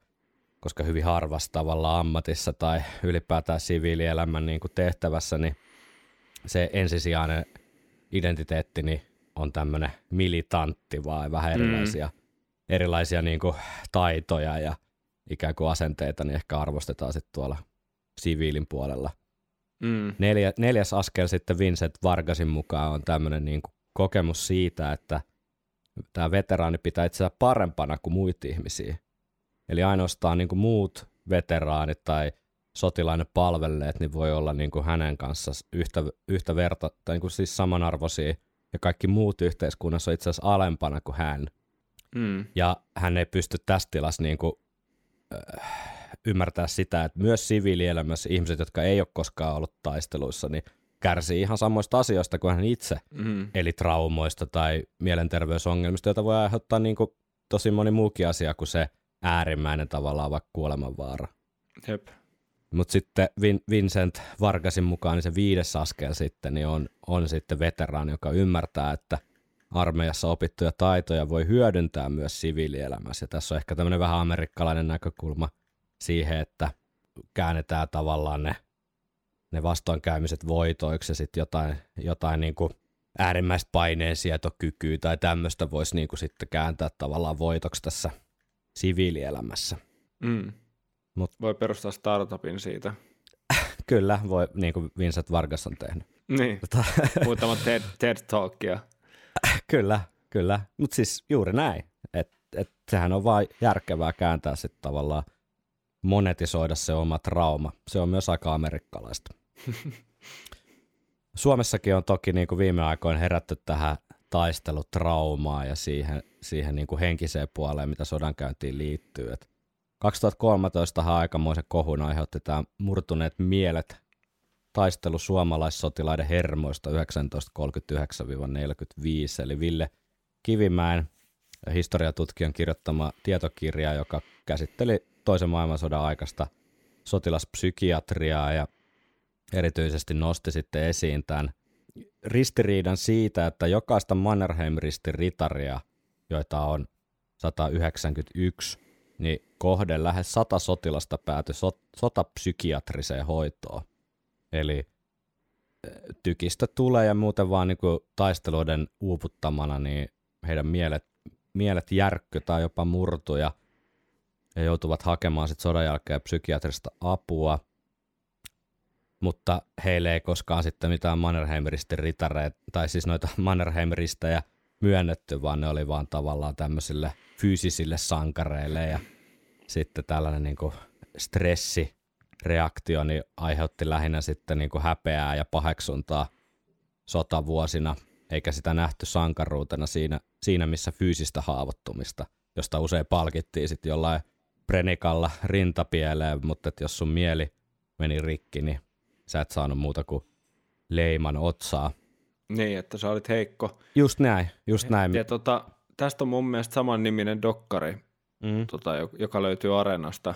koska hyvin harvassa tavalla ammatissa tai ylipäätään siviilielämän niin kuin tehtävässä, niin se ensisijainen identiteetti niin on tämmöinen militantti vai vähän erilaisia, mm. Erilaisia niin kuin taitoja ja ikään kuin asenteita, niin ehkä arvostetaan sitten tuolla siviilin puolella. Mm. Neljä, neljäs askel sitten Vincent Vargasin mukaan on tämmöinen niin kuin kokemus siitä, että tämä veteraani pitää itseään parempana kuin muita ihmisiä. Eli ainoastaan niin kuin muut veteraanit tai sotilainen palvelleet, niin voi olla niin kuin hänen kanssa yhtä, yhtä verta, tai niin kuin siis samanarvoisia, ja kaikki muut yhteiskunnassa on itse asiassa alempana kuin hän. Mm. Ja hän ei pysty tässä tilassa niin kuin, äh, ymmärtää sitä, että myös siviilielämässä ihmiset, jotka ei ole koskaan ollut taisteluissa, niin kärsii ihan samoista asioista kuin hän itse, mm. eli traumoista tai mielenterveysongelmista, joita voi aiheuttaa niin kuin tosi moni muukin asia kuin se äärimmäinen tavallaan vaikka kuolemanvaara. Jep. Mutta sitten Vin- Vincent Vargasin mukaan niin se viides askel sitten niin on, on sitten veteraani, joka ymmärtää, että armeijassa opittuja taitoja voi hyödyntää myös siviilielämässä. Ja tässä on ehkä tämmöinen vähän amerikkalainen näkökulma siihen, että käännetään tavallaan ne, ne vastoinkäymiset voitoiksi ja sitten jotain, jotain niin kuin äärimmäistä paineensietokykyä tai tämmöistä voisi niin kuin sitten kääntää tavallaan voitoksi tässä siviilielämässä. Mm. Mut, voi perustaa startupin siitä. Kyllä, voi, niin kuin Vincent Vargas on tehnyt. Niin, tota, muutama TED, TED Talkia. <laughs> kyllä, kyllä, mutta siis juuri näin. Et, et sehän on vain järkevää kääntää sitten tavallaan monetisoida se oma trauma. Se on myös aika amerikkalaista. <laughs> Suomessakin on toki niin kuin viime aikoina herätty tähän taistelutraumaan ja siihen, siihen niin kuin henkiseen puoleen, mitä sodankäyntiin liittyy. Et 2013 aikamoisen kohun aiheutti tämä murtuneet mielet taistelu suomalaissotilaiden hermoista 1939-45, eli Ville Kivimäen historiatutkijan kirjoittama tietokirja, joka käsitteli toisen maailmansodan aikaista sotilaspsykiatriaa ja erityisesti nosti sitten esiin tämän ristiriidan siitä, että jokaista Mannerheim-ristin ritaria, joita on 191, niin kohden lähes sata sotilasta päätyi sot, sotapsykiatriseen hoitoon. Eli tykistä tulee ja muuten vaan niin kuin taisteluiden uuputtamana, niin heidän mielet, mielet järkky tai jopa murtu ja, joutuvat hakemaan sit sodan jälkeen psykiatrista apua. Mutta heille ei koskaan sitten mitään Mannerheimeristin ritareita, tai siis noita <laughs> Mannerheimeristejä myönnetty, vaan ne oli vaan tavallaan tämmöisille fyysisille sankareille ja sitten tällainen niin kuin stressireaktio niin aiheutti lähinnä sitten niin kuin häpeää ja paheksuntaa sotavuosina, eikä sitä nähty sankaruutena siinä, siinä missä fyysistä haavoittumista, josta usein palkittiin sitten jollain prenikalla rintapieleen, mutta että jos sun mieli meni rikki, niin sä et saanut muuta kuin leiman otsaa. Niin, että sä olit heikko. Just näin, just näin. Ja tota, tästä on mun mielestä saman niminen dokkari, mm. tota, joka löytyy Areenasta.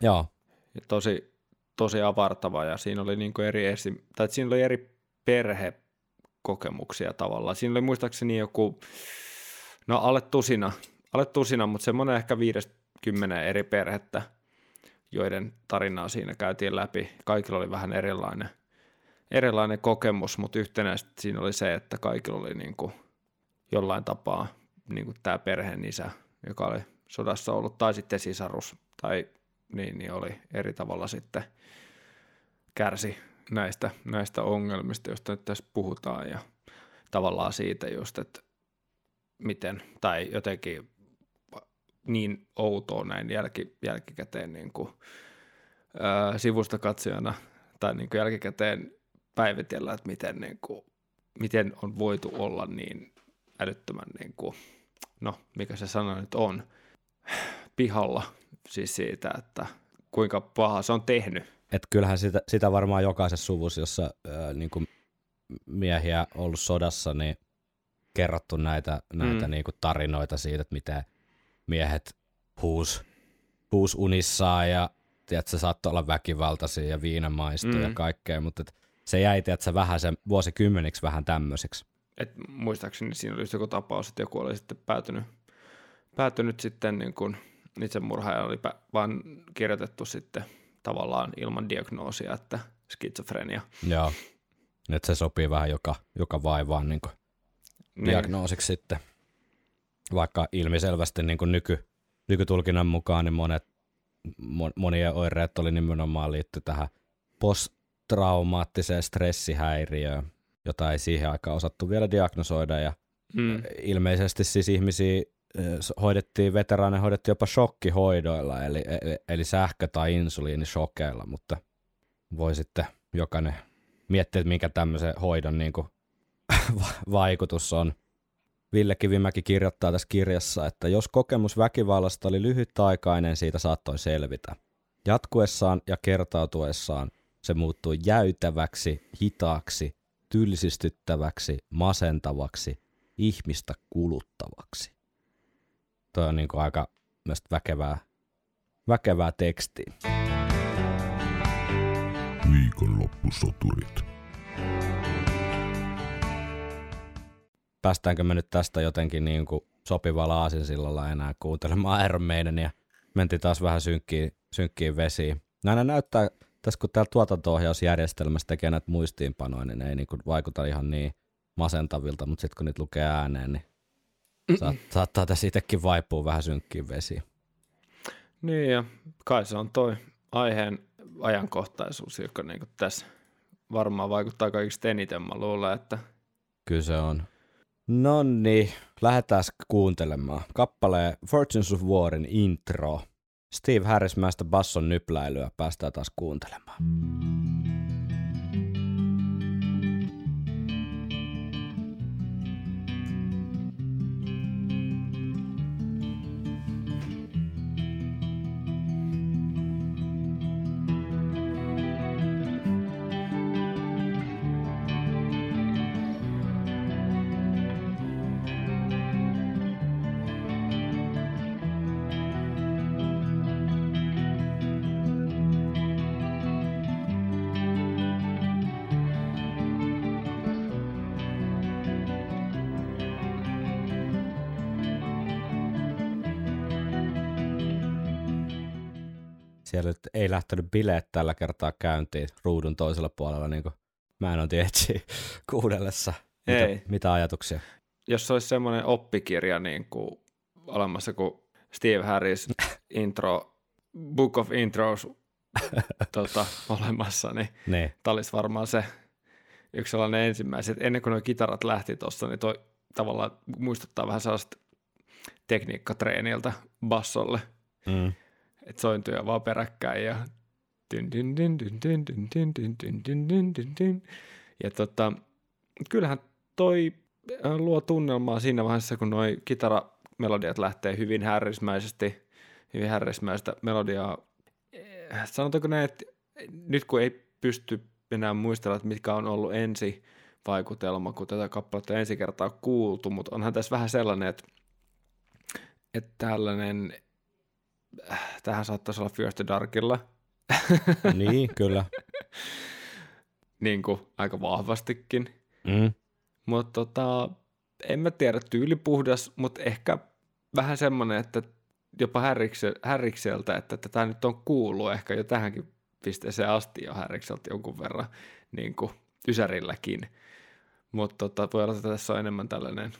Joo. Ja tosi, tosi avartava ja siinä oli niinku eri, esi- tai siinä oli eri perhekokemuksia tavallaan. Siinä oli muistaakseni joku, no alle tusina, alle tusina mutta semmoinen ehkä 50 eri perhettä, joiden tarinaa siinä käytiin läpi. Kaikilla oli vähän erilainen, erilainen kokemus, mutta yhtenäisesti siinä oli se, että kaikilla oli niin kuin jollain tapaa niin kuin tämä perheen isä, joka oli sodassa ollut, tai sitten sisarus, tai niin, niin oli eri tavalla sitten kärsi näistä, näistä ongelmista, joista nyt tässä puhutaan, ja tavallaan siitä just, että miten, tai jotenkin niin outoa näin jälki, jälkikäteen niin kuin, ää, sivusta katsojana, tai niin kuin jälkikäteen päivitellä, että miten, niin kuin, miten on voitu olla niin älyttömän, niin kuin, no mikä se sana nyt on, pihalla siis siitä, että kuinka paha se on tehnyt. Et kyllähän sitä, sitä varmaan jokaisessa suvussa, jossa ää, niin kuin miehiä ollut sodassa, niin kerrottu näitä, näitä mm. niin kuin tarinoita siitä, että miten miehet huus, huus unissaan ja tiedät, se saattoi olla väkivaltaisia ja viinamaistoja mm. ja kaikkea, mutta et se jäi tiedät, vähän sen vuosikymmeniksi vähän tämmöiseksi. Et muistaakseni siinä oli joku tapaus, että joku oli sitten päätynyt, päätynyt sitten niin kuin itsemurha ja oli vaan kirjoitettu sitten tavallaan ilman diagnoosia, että skitsofrenia. Joo. Että se sopii vähän joka, joka vaivaan niin Niin. diagnoosiksi sitten. Vaikka ilmiselvästi niin kuin nyky, nykytulkinnan mukaan niin monet, mon, monien oireet oli nimenomaan liitty tähän posttraumaattiseen stressihäiriöön, jota ei siihen aikaan osattu vielä diagnosoida ja Mm. ilmeisesti siis ihmisiä hoidettiin, veteraaneja hoidettiin jopa shokkihoidoilla, eli, eli, eli sähkö- tai insuliinishokeilla, mutta voi sitten jokainen miettiä, että mikä tämmöisen hoidon <laughs> niin kuin, vaikutus on. Ville Kivimäki kirjoittaa tässä kirjassa, että jos kokemus väkivallasta oli lyhytaikainen, siitä saattoi selvitä. Jatkuessaan ja kertautuessaan se muuttui jäytäväksi, hitaaksi, tylsistyttäväksi, masentavaksi, ihmistä kuluttavaksi. Toi on niin kuin aika mielestäni väkevää, väkevää tekstiä. Viikonloppusoturit. Päästäänkö me nyt tästä jotenkin niin kuin sopivalla aasinsillalla enää kuuntelemaan Iron Maidenia? Mentiin taas vähän synkkiin, synkkiin vesiin. Näin näyttää, tässä kun täällä tuotanto-ohjausjärjestelmässä tekee näitä muistiinpanoja, niin ne ei niin kuin vaikuta ihan niin masentavilta, mutta sitten kun niitä lukee ääneen, niin saat, saattaa tässä itsekin vaipua vähän synkkiin vesiin. Niin ja kai se on toi aiheen ajankohtaisuus, joka niin tässä varmaan vaikuttaa kaikista eniten. Mä luulen, että Kyllä se on. No niin, lähdetään kuuntelemaan. Kappaleen Fortunes of Warin intro. Steve Harrismäistä basson nypläilyä päästään taas kuuntelemaan. Siellä nyt ei lähtenyt bileet tällä kertaa käyntiin ruudun toisella puolella, niin kuin mä en ole etsiä <laughs> kuunnellessa. Mitä, Ei. mitä ajatuksia? jos olisi semmoinen oppikirja niin kuin olemassa kuin Steve Harris <laughs> intro, Book of Intros <laughs> tota, olemassa, niin Niin, tämä olisi varmaan se yksi sellainen ensimmäiset. Ennen kuin nuo kitarat lähti tuossa, niin toi tavallaan muistuttaa vähän sellaista tekniikkatreeniltä bassolle, mm että sointuja vaan peräkkäin ja ja tota, kyllähän toi luo tunnelmaa siinä vaiheessa, kun noi kitaramelodiat lähtee hyvin härrismäisesti, hyvin härrismäistä melodiaa. Sanotaanko näin, että nyt kun ei pysty enää muistella, että mitkä on ollut ensi vaikutelma, kun tätä kappaletta ensi kertaa kuultu, mutta onhan tässä vähän sellainen, että, että tällainen tähän saattaisi olla First Darkilla, niin kyllä. <laughs> niin kuin aika vahvastikin. Mm. Mutta tota, en mä tiedä, tyylipuhdas, mutta ehkä vähän semmoinen, että jopa härrikse, härrikseltä, että tätä nyt on kuullut ehkä jo tähänkin pisteeseen asti jo härrikseltä jonkun verran niin kuin Ysärilläkin. Mutta tota, voi olla, että tässä on enemmän tällainen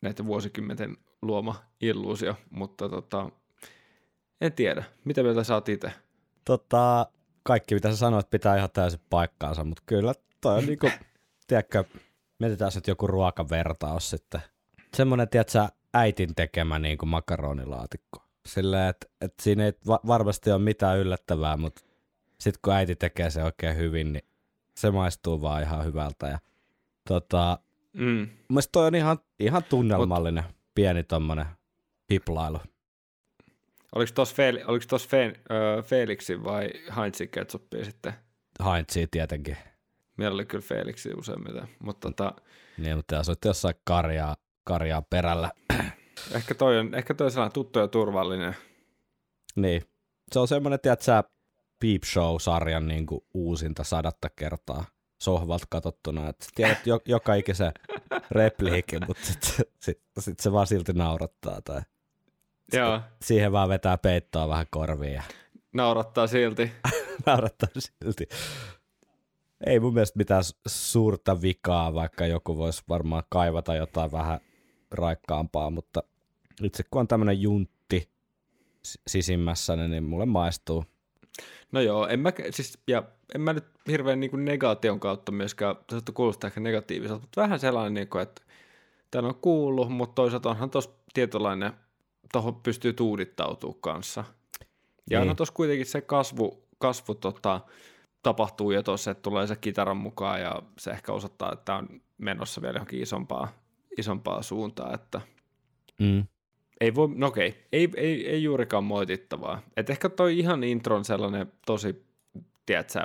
näiden vuosikymmenten luoma illuusio, mutta tota, en tiedä. Mitä mieltä sä oot itse? Tota, kaikki mitä sä sanoit pitää ihan täysin paikkaansa, mutta kyllä toi on niinku, <laughs> tiedätkö, mietitään nyt joku ruokavertaus sitten. Semmoinen, tiedätkö, äitin tekemä niinku makaronilaatikko. Silleen, että et siinä ei va- varmasti ole mitään yllättävää, mutta sitten kun äiti tekee se oikein hyvin, niin se maistuu vaan ihan hyvältä. Ja, tota, Mm. Mielestäni toi on ihan, ihan tunnelmallinen, Mut, pieni tommonen hiplailu. Oliko tuossa Fel- oliko tos Fe- ö, Felixin vai Heinzin ketsuppia sitten? Heinzia tietenkin. Meillä oli kyllä Felixi useimmiten, mutta tota, Niin, mutta olet jossain karjaa, karjaa perällä, <clears throat> ehkä toi on, ehkä toi on sellainen tuttu ja turvallinen. niin. Se on semmoinen, tiedät sä, Peep Show-sarjan niin kuin uusinta sadatta kertaa. sohvalta katsottuna, että sä tiedät jo, joka ikisen repliikin, mutta sitten sit, sit se vaan silti naurattaa tai Joo, siihen vaan vetää peittoa vähän korviin ja <laughs> naurattaa silti. <laughs> naurattaa silti. Ei mun mielestä mitään suurta vikaa, vaikka joku voisi varmaan kaivata jotain vähän raikkaampaa, mutta itse kun on tämmönen juntti sisimmässä, niin mulle maistuu. No joo, en mä, siis, ja en mä nyt hirveän niin kuin negaation kautta myöskään, tästä kuulostaa ehkä negatiiviselta, mutta vähän sellainen, niin kuin, että tämän on kuullut, mutta toisaalta onhan tuossa tietynlainen, tuohon pystyy tuudittautumaan kanssa. Ja Niin. no tuossa kuitenkin se kasvu, kasvu tota, tapahtuu jo tuossa, että tulee se kitaran mukaan ja se ehkä osoittaa, että on menossa vielä johonkin isompaa, isompaa suuntaa, että Mm. ei voi, no okei, ei, ei, ei juurikaan moitittavaa. Et ehkä toi ihan intron sellainen tosi, tiedätkö,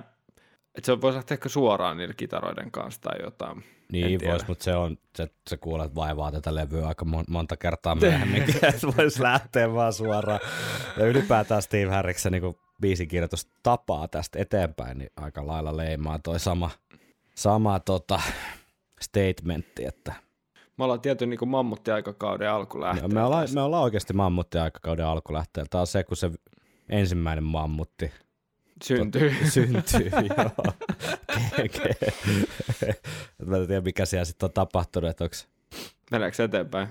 että se voisi lähteä ehkä suoraan niillä kitaroiden kanssa tai jotain. Niin vois, mutta se on, se, se kuulet vaivaa tätä levyä aika mon, monta kertaa myöhemmin, <laughs> että voisi lähteä vaan suoraan. Ja ylipäätään Steve Harriksen niin biisikirjoitus tapaa tästä eteenpäin, niin aika lailla leimaa toi sama, sama tota, statementti, että Me ollaan tietyn niin mammutti-aikakauden alkulähteellä. me ollaan, me ollaan oikeasti mammutti aikakauden alkulähteellä. Tämä on se, kun se ensimmäinen mammutti Syntyy. <laughs> syntyy. joo. Mä en tiedä, mikä siellä sitten on tapahtunut, että onko Mennäänkö eteenpäin?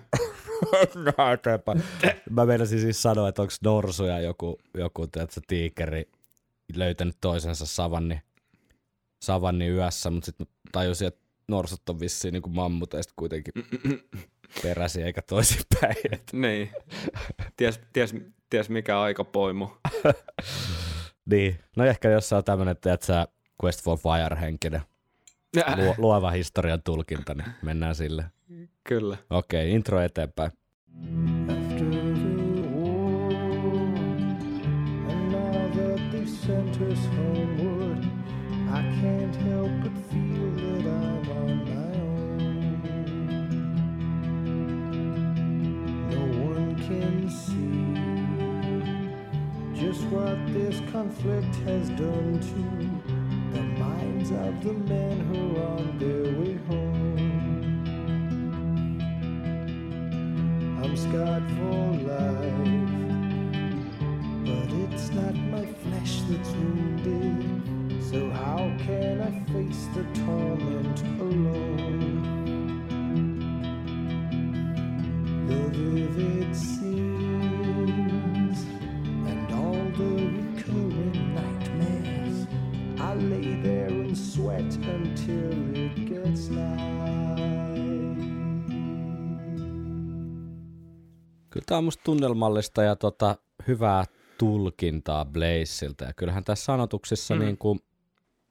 No, <laughs> eteenpäin. Mä meinasin siis sanoa, että onko norsu ja joku, joku tiedätkö, tiikeri löytänyt toisensa savanni, savanni yössä, mutta sitten tajusin, että norsut on vissiin niin kuin mammuteista kuitenkin <clears throat> peräsi eikä toisinpäin. Niin. Ties, ties, ties mikä aikapoimu. <laughs> Niin, no ehkä jos on tämmönen, että sä Quest for Fire-henkinen luo, luova historian tulkinta, niin mennään sille. Kyllä. Okei, intro eteenpäin. After the war, and now that they sent us homeward, I can't help but feel that I'm on my own. No one can see just what this conflict has done to the minds of the men who are on their way home. I'm scarred for life, but it's not my flesh that's wounded. So how can I face the torment alone? The vivid scenes tämä on musta tunnelmallista ja tota, hyvää tulkintaa Blazeilta. Ja kyllähän tässä sanotuksissa mm. niin kuin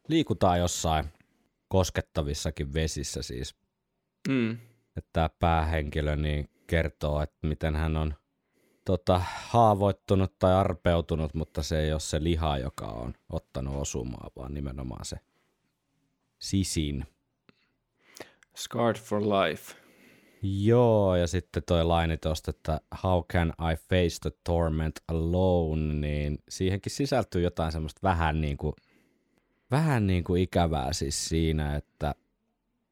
liikutaan jossain koskettavissakin vesissä siis. Mm. Että tämä päähenkilö niin kertoo, että miten hän on tota, haavoittunut tai arpeutunut, mutta se ei ole se liha, joka on ottanut osumaa, vaan nimenomaan se sisin. Scarred for life. Joo, ja sitten toi laini tosta, että how can I face the torment alone, niin siihenkin sisältyy jotain semmoista vähän niin kuin, vähän niin kuin ikävää siis siinä, että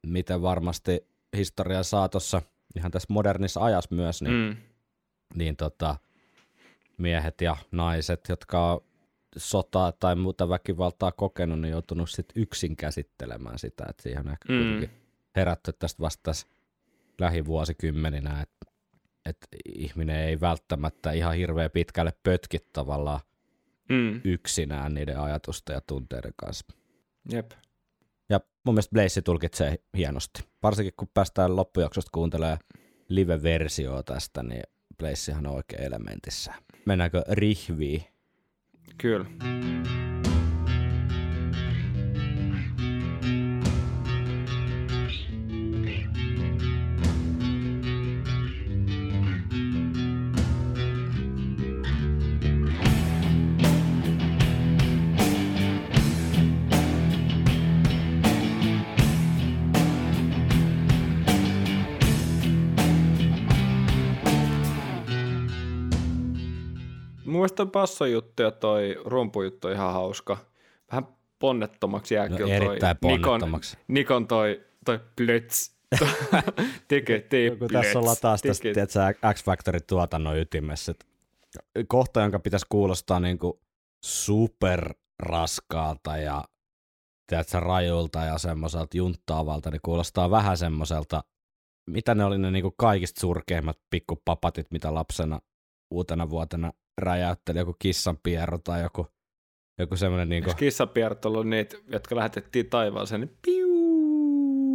miten varmasti historian saatossa, ihan tässä modernissa ajassa myös, niin, mm. Niin tota, miehet ja naiset, jotka on sotaa tai muuta väkivaltaa kokenut, niin joutunut sit yksin käsittelemään sitä, että siihen on ehkä Mm. kuitenkin herätty tästä vasta tässä lähivuosikymmeninä, että, että ihminen ei välttämättä ihan hirveän pitkälle pötki tavallaan Mm. yksinään niiden ajatusten ja tunteiden kanssa. Jep. Ja mun mielestä Blaze tulkitsee hienosti. Varsinkin kun päästään loppujaksosta kuuntelemaan live-versioa tästä, niin Blazehan on oikein elementissä. Mennäänkö rihviin? Kyllä. Mielestä toi bassojuttu ja toi rumpujuttu on ihan hauska. Vähän ponnettomaksi jää No, kyllä toi erittäin Nikon, ponnettomaksi. Nikon toi, toi plöts. Tekee tee kun tässä ollaan taas tässä X-Factorin tuotannon ytimessä. Kohta, jonka pitäisi kuulostaa niin kuin superraskaalta ja tiedätkö, rajulta ja semmoiselta junttaavalta, niin kuulostaa vähän semmoiselta, mitä ne oli ne niin kuin kaikista surkeimmat pikkupapatit, mitä lapsena uutena vuotena räjäytteli, joku kissanpierro tai joku, joku semmoinen niin kuin, kissapierrot ollut niitä, jotka lähetettiin taivaaseen, niin piu.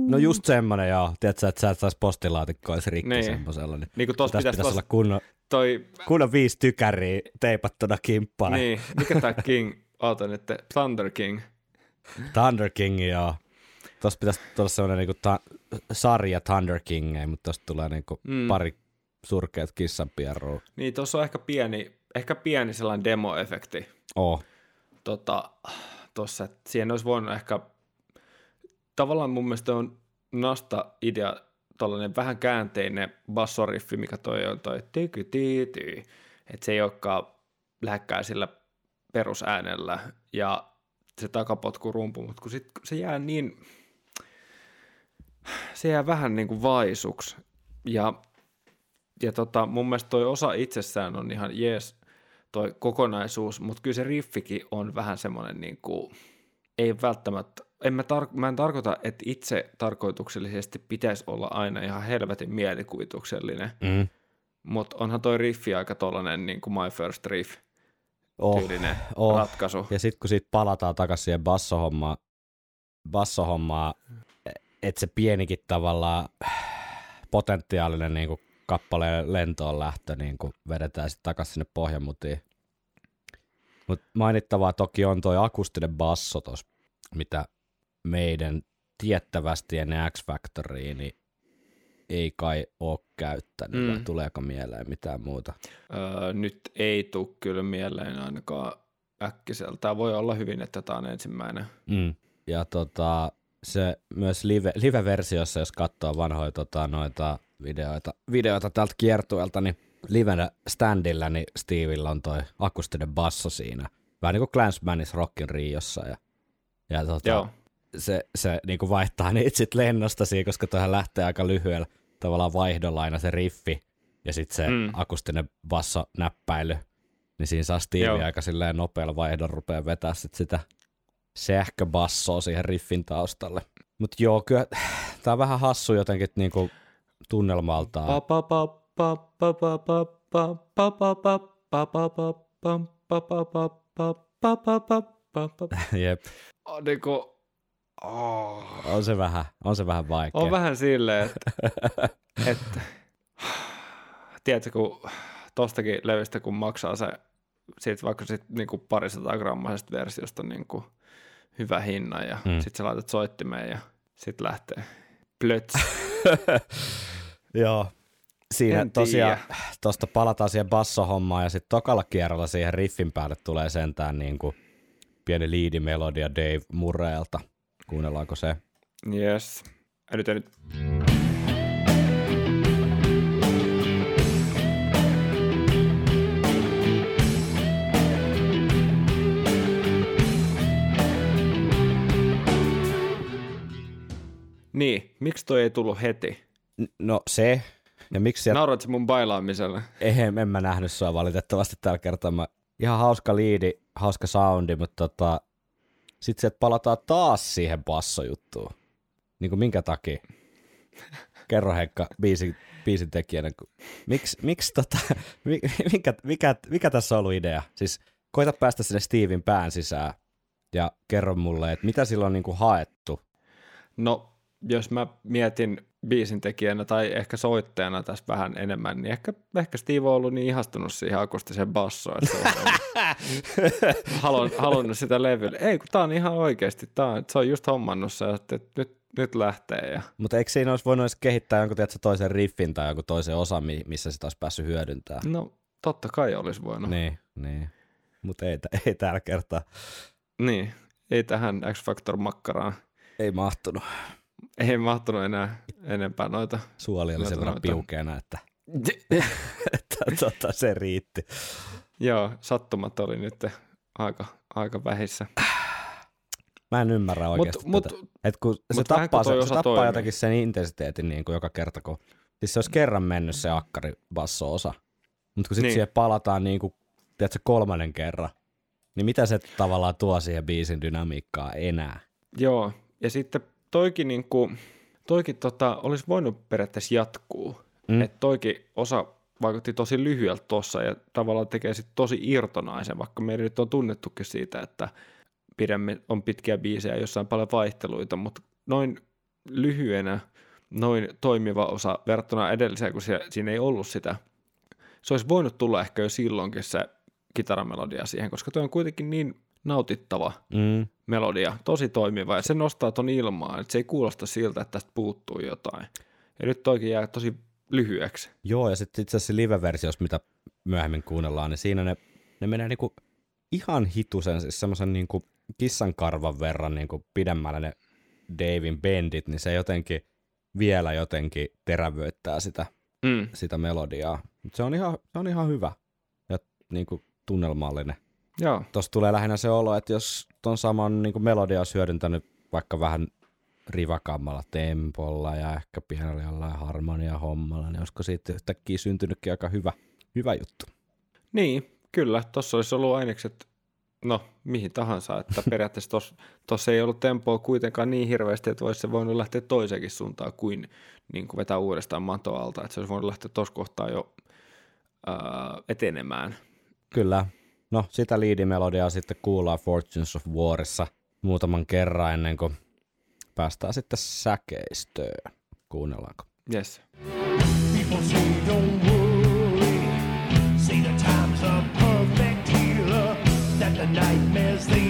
no just semmoinen joo, tiedätkö, että sä et saisi postilaatikkoa edes rikki Niin. semmoisella, niin Niin kuin tossa pitäisi, pitäisi olla tossa, kunnon, toi, kunnon viisi tykäriä teipattuna kimppaan. niin, mikä tää King, oota nyt, Thunder King. Thunder King, joo. Tuossa pitäisi tulla sellainen niinku ta- sarja Thunder King, mutta tuosta tulee niinku Mm. mm. pari surkeat kissanpierroa. Niin, tuossa on ehkä pieni, ehkä pieni sellainen demo-efekti. Oh. tota, tossa, että siihen olisi voinut ehkä, tavallaan mun mielestä on nasta idea, tällainen vähän käänteinen bassoriffi, mikä toi on toi tyky tyty, että se ei olekaan lähekkää sillä perusäänellä ja se takapotku rumpu, mutta kun sit, kun se jää niin, se jää vähän niin kuin vaisuksi. Ja, ja tota, mun mielestä toi osa itsessään on ihan jees toi kokonaisuus, mutta kyllä se riffikin on vähän semmoinen niin kuin, ei välttämättä, en mä, tar- mä en tarkoita, että itse tarkoituksellisesti pitäisi olla aina ihan helvetin mielikuvituksellinen, Mm. mutta onhan toi riffi aika tollanen niin kuin My First Riff Oh. tyylinen oh. ratkaisu. Ja sitten kun siitä palataan takaisin siihen bassohommaan, bassohommaan että se pienikin tavallaan potentiaalinen niin kuin kappaleen lentoon lähtö niin kuin vedetään sitten takaisin sinne pohjamutiin. Mutta mainittavaa toki on toi akustinen basso tos, mitä meidän tiettävästi ennen X-Factorya, niin ei kai ole käyttänyt, mm. vai tuleeko mieleen mitään muuta? Öö, nyt ei tule kyllä mieleen ainakaan äkkiseltä. Voi olla hyvin, että tämä on ensimmäinen. Mm. Ja tota, se myös live, live-versiossa, jos katsoo vanhoja tota, noita videoita, videoita tältä kiertueelta, niin livenä standilla, niin Steveillä on toi akustinen basso siinä. Vähän niin kuin Clansmanis Rockin Riossa. Ja, ja tota, Joo. se, se niin kuin vaihtaa niitä sit lennosta siihen, koska toihan lähtee aika lyhyellä tavallaan vaihdolla aina se riffi ja sitten se Mm. akustinen basso näppäily, niin siinä saa Steve aika silleen nopealla vaihdolla rupeaa vetää sit sitä sähköbassoa siihen riffin taustalle. Mutta joo, kyllä tää on vähän hassu jotenkin niinku tunnelmaltaan. Jep. On niin kuin, oh. On se vähän, on se vähän vaikea. On vähän silleen, että, että tiedätkö, kun tostakin levystä kun maksaa se siitä vaikka sit niinku parisataa grammaisesta versiosta niinku hyvä hinna ja mm. sitten sä laitat soittimeen ja sitten lähtee plöts. <laughs> Joo. Siinä En tosiaan tuosta palataan siihen bassohommaan ja sitten tokalla kierrolla siihen riffin päälle tulee sentään niin kuin pieni liidimelodia Dave Murreelta. Kuunnellaanko se? Yes. Ja nyt, ja Niin, miksi toi ei tullut heti? No se. Ja miksi sieltä Naurat se mun bailaamiselle? en, en mä nähnyt sua valitettavasti tällä kertaa. Mä, ihan hauska liidi, hauska soundi, mutta tota, sitten sieltä palataan taas siihen bassojuttuun. Niin kuin minkä takia? Kerro Heikka biisin, biisin tekijänä. kun- Miksi, miksi tota, <laughs> mi- mikä, mikä, mikä tässä on ollut idea? Siis koita päästä sinne Steven pään sisään ja kerro mulle, että mitä sillä on niin kuin haettu. No, jos mä mietin biisin tekijänä tai ehkä soittajana tässä vähän enemmän, niin ehkä, ehkä Steve on ollut niin ihastunut siihen akustiseen bassoon, että se on <laughs> halunnut, sitä levylle. Ei, kun tää on ihan oikeasti, tää on, se on just hommannut se, että, nyt, nyt lähtee. Ja... Mutta eikö siinä olisi voinut edes kehittää jonkun tiedätkö, toisen riffin tai jonkun toisen osan, mi- missä sitä olisi päässyt hyödyntämään? No, totta kai olisi voinut. Niin, niin. Mutta ei, ei tällä kertaa. Niin, ei tähän X-Factor-makkaraan. Ei mahtunut. Ei mahtunut enää enempää noita. Suoli oli sen verran piukeena, että, <laughs> että tota, se riitti. Joo, sattumat oli nyt aika, aika vähissä. Mä en ymmärrä oikeasti mut- tätä. Et kun se mut tappaa, se, se tappaa toimii. jotenkin sen intensiteetin niin kuin joka kerta, kun siis se olisi kerran mennyt se akkari basso-osa. Mutta kun sitten niin. siihen palataan niin kuin, tiedätkö, kolmannen kerran, niin mitä se tavallaan tuo siihen biisin dynamiikkaa enää? Joo, ja sitten toikin, niin kuin, toikin tota, olisi voinut periaatteessa jatkuu. Mm. Että toikin osa vaikutti tosi lyhyeltä tuossa ja tavallaan tekee sit tosi irtonaisen, vaikka meidän nyt on tunnettukin siitä, että pidämme, on pitkiä biisejä, jossa on paljon vaihteluita, mutta noin lyhyenä, noin toimiva osa verrattuna edelliseen, kun se, siinä ei ollut sitä. Se olisi voinut tulla ehkä jo silloinkin se kitaramelodia siihen, koska tuo on kuitenkin niin nautittava Mm. melodia, tosi toimiva, ja se nostaa ton ilmaan, että se ei kuulosta siltä, että tästä puuttuu jotain. Ja nyt toikin jää tosi lyhyeksi. Joo, ja sitten itse asiassa live-versiossa, mitä myöhemmin kuunnellaan, niin siinä ne, ne menee niinku ihan hitusen, siis semmoisen niinku kissankarvan verran niinku pidemmälle ne Davin bendit, niin se jotenkin vielä jotenkin terävöittää sitä, Mm. sitä melodiaa. Mut se on ihan, se on ihan hyvä ja niinku tunnelmallinen. Joo, Tuossa tulee lähinnä se olo, että jos ton saman niinku melodia olisi hyödyntänyt vaikka vähän rivakammalla tempolla ja ehkä pienellä jollain harmonia hommalla, niin olisiko siitä yhtäkkiä syntynytkin aika hyvä, hyvä juttu. niin, kyllä, tuossa olisi ollut ainekset, no mihin tahansa, että <laughs> periaatteessa tuossa ei ollut tempoa kuitenkaan niin hirveästi, että olisi se voinut lähteä toiseenkin suuntaan kuin, niin kuin vetää uudestaan matoalta, että se olisi voinut lähteä tuossa kohtaa jo ää, etenemään. Kyllä. No, sitä liidimelodiaa sitten kuullaan Fortunes of Warissa muutaman kerran ennen kuin päästään sitten säkeistöön. Kuunnellaanko? Yes. People say don't worry. Say the time's a perfect healer. That the nightmares they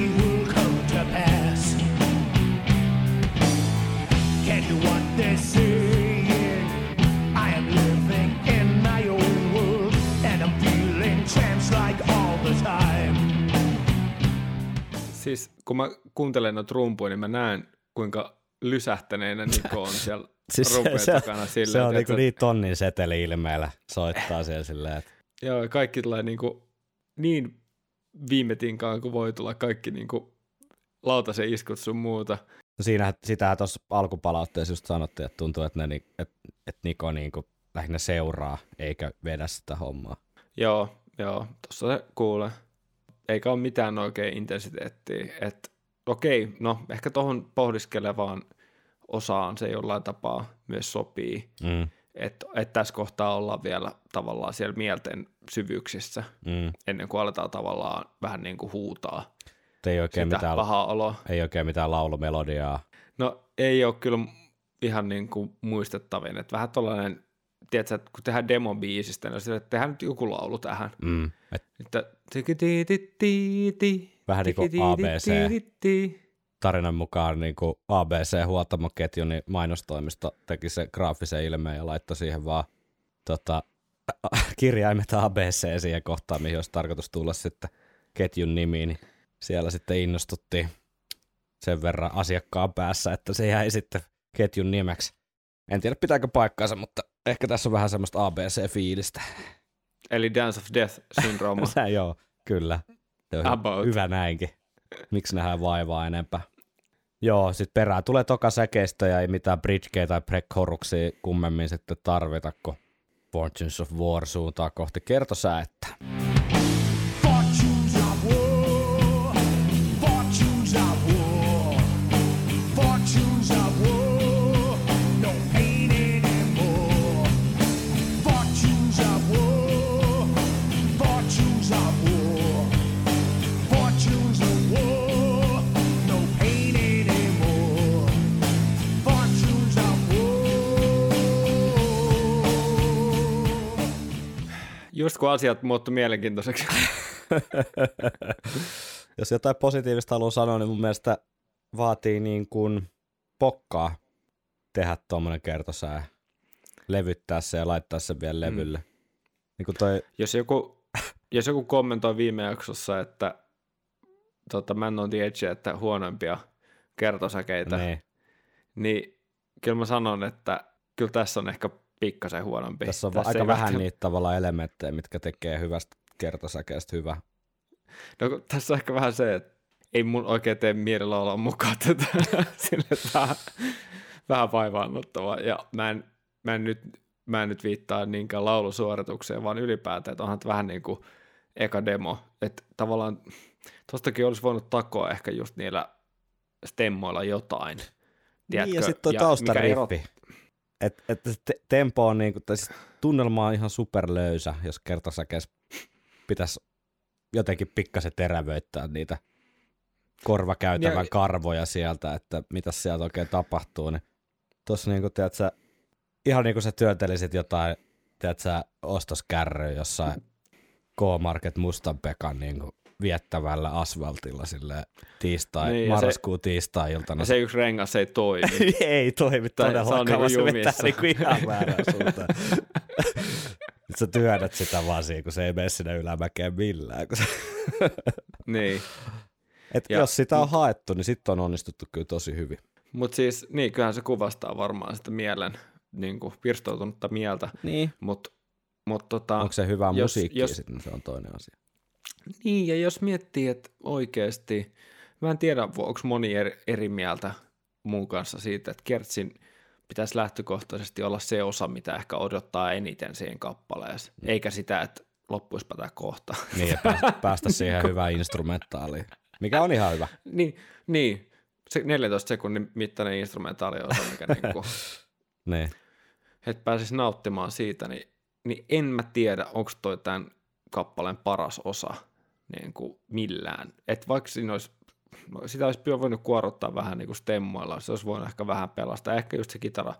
Siis kun mä kuuntelen noita rumpuja, niin mä näen, kuinka lysähtäneenä Niko on siellä <laughs> Siis se, se, takana silleen. se on niinku niin tonnin seteli ilmeellä soittaa siellä silleen, että Joo, kaikki tulee niinku niin viime tinkaan, kun voi tulla kaikki niinku lautasen iskut sun muuta. No siinähän, sitähän tuossa alkupalautteessa just sanottiin, että tuntuu, että, ne, että, että Niko niinku lähinnä seuraa eikä vedä sitä hommaa. Joo, joo, tossa se kuulee. Eikä ole mitään oikein intensiteettiä. Et, okei, no ehkä tuohon pohdiskelevaan osaan se jollain tapaa myös sopii. Mm, Että et tässä kohtaa ollaan vielä tavallaan siellä mielten syvyyksissä, mm. ennen kuin aletaan tavallaan vähän niin kuin huutaa Ei oikein, sitä mitään, pahaa oloa. ei oikein mitään laulumelodiaa. No ei ole kyllä ihan niin kuin muistettavin, että vähän tuollainen, tiedätkö, kun tehdään demobiisistä, niin sille, että tehdään nyt joku laulu tähän. Mm. Et Että Vähän niin kuin tiki-ti-ti-ti-ti. tarinan mukaan niin kuin ABC-huoltamoketju, niin mainostoimisto teki se graafisen ilmeen ja laittoi siihen vaan tota, kirjaimet ABC siihen kohtaan, mihin olisi tarkoitus tulla sitten ketjun nimi, niin siellä sitten innostuttiin sen verran asiakkaan päässä, että se jäi sitten ketjun nimeksi. En tiedä pitääkö paikkaansa, mutta ehkä tässä on vähän semmoista ABC-fiilistä. Eli Dance of Death-syndrooma. Sä <laughs> joo, kyllä. Se About. hyvä näinkin. Miksi nähdään vaivaa enempää? Joo, sitten perään tulee toka säkeistä ja ei mitään bridgekeä tai preckhoruksia kummemmin sitten tarvita, kun Fortunes of War suuntaa kohti kertosäättä. Fortunes Just kun asiat muuttu mielenkiintoiseksi. <laughs> Jos jotain positiivista haluaa sanoa, niin mun mielestä vaatii niin kuin pokkaa tehdä tuommoinen kertosää, levyttää se ja laittaa sen vielä levylle. Mm. Niin kuin toi, jos, joku, jos joku kommentoi viime jaksossa, että tota, Man on the Edge, että huonoimpia kertosäkeitä, niin, niin kyllä mä sanon, että kyllä tässä on ehkä pikkasen huonompi. tässä on tässä aika vähän välttämättä- niitä tavallaan elementtejä, mitkä tekee hyvästä kertosäkeestä hyvä. No, tässä on ehkä vähän se, että ei mun oikein tee mielellä olla mukaan tätä <laughs> sille vähän, vähän vaivaannuttavaa. Ja mä en, mä en nyt mä en nyt viittaa niinkään laulusuoritukseen, vaan ylipäätään, että onhan vähän niin kuin eka demo, että tavallaan tostakin olisi voinut takoa ehkä just niillä stemmoilla jotain. Tiedätkö? Niin ja sitten tuo taustariffi. Että et, te, tempo on niinku, tai siis tunnelma on ihan superlöysä, jos kertosäkeessä pitäisi jotenkin pikkasen terävöittää niitä korvakäytävän ja, karvoja sieltä, että mitä sieltä oikein tapahtuu, niin tuossa niinku, tiedätkö, ihan niin kuin sä työntelisit jotain, tiedät sä, ostoskärryä jossain K-Market Mustan Pekan niin kuin viettävällä asfaltilla sille tiistai, niin, marraskuun tiistai-iltana. Se yksi rengas ei toimi. <laughs> ei toimi todellakaan, se, on niinku se vetää niin kuin ihan väärään suuntaan. <laughs> Sä työnnät sitä vaan siihen, kun se ei mene sinne ylämäkeen millään. Kun se... <laughs> niin. Et ja, jos sitä on haettu, niin sitten on onnistuttu kyllä tosi hyvin. Mutta siis, niin kyllähän se kuvastaa varmaan sitä mielen niin kuin pirstoutunutta mieltä. Niin. Mut, mut tota, Onko se hyvä jos, musiikki jos, sitten, se on toinen asia. Niin, ja jos miettii, että oikeasti, mä en tiedä, onko moni eri, eri mieltä mun kanssa siitä, että Kertsin pitäisi lähtökohtaisesti olla se osa, mitä ehkä odottaa eniten siihen kappaleeseen, mm. eikä sitä, että loppuispa tämä kohta. Niin, ja päästä, päästä siihen hyvään instrumentaaliin, mikä on ihan hyvä. niin, niin, se 14 sekunnin mittainen instrumentaali osa, mikä niinku <laughs> niin. että pääsisi nauttimaan siitä, niin, niin en mä tiedä, onko toi tämän kappaleen paras osa niin kuin millään. Että vaikka siinä olisi, sitä olisi voinut kuorottaa vähän niin kuin stemmoilla, se olisi voinut ehkä vähän pelastaa, ehkä just se kitara,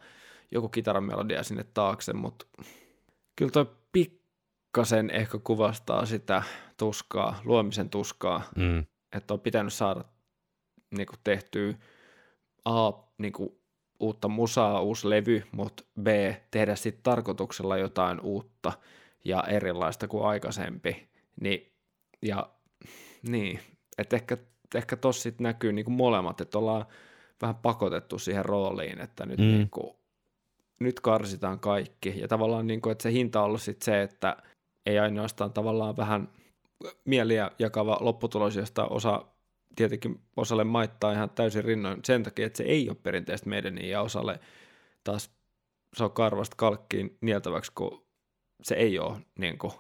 joku kitaramelodia sinne taakse, mutta kyllä toi pikkasen ehkä kuvastaa sitä tuskaa, luomisen tuskaa, mm. että on pitänyt saada niin kuin tehtyä A, niin kuin uutta musaa, uusi levy, mutta B, tehdä sitten tarkoituksella jotain uutta ja erilaista kuin aikaisempi. Ni, ja niin, että ehkä, ehkä tossa sitten näkyy niinku molemmat, että ollaan vähän pakotettu siihen rooliin, että nyt, mm. niinku, nyt karsitaan kaikki. Ja tavallaan, niinku, että se hinta on ollut sit se, että ei ainoastaan tavallaan vähän mieliä jakava lopputulos, josta osa tietenkin osalle maittaa ihan täysin rinnoin sen takia, että se ei ole perinteistä meidän ja osalle taas se on karvasta kalkkiin nieltäväksi, kun se ei ole niin kuin,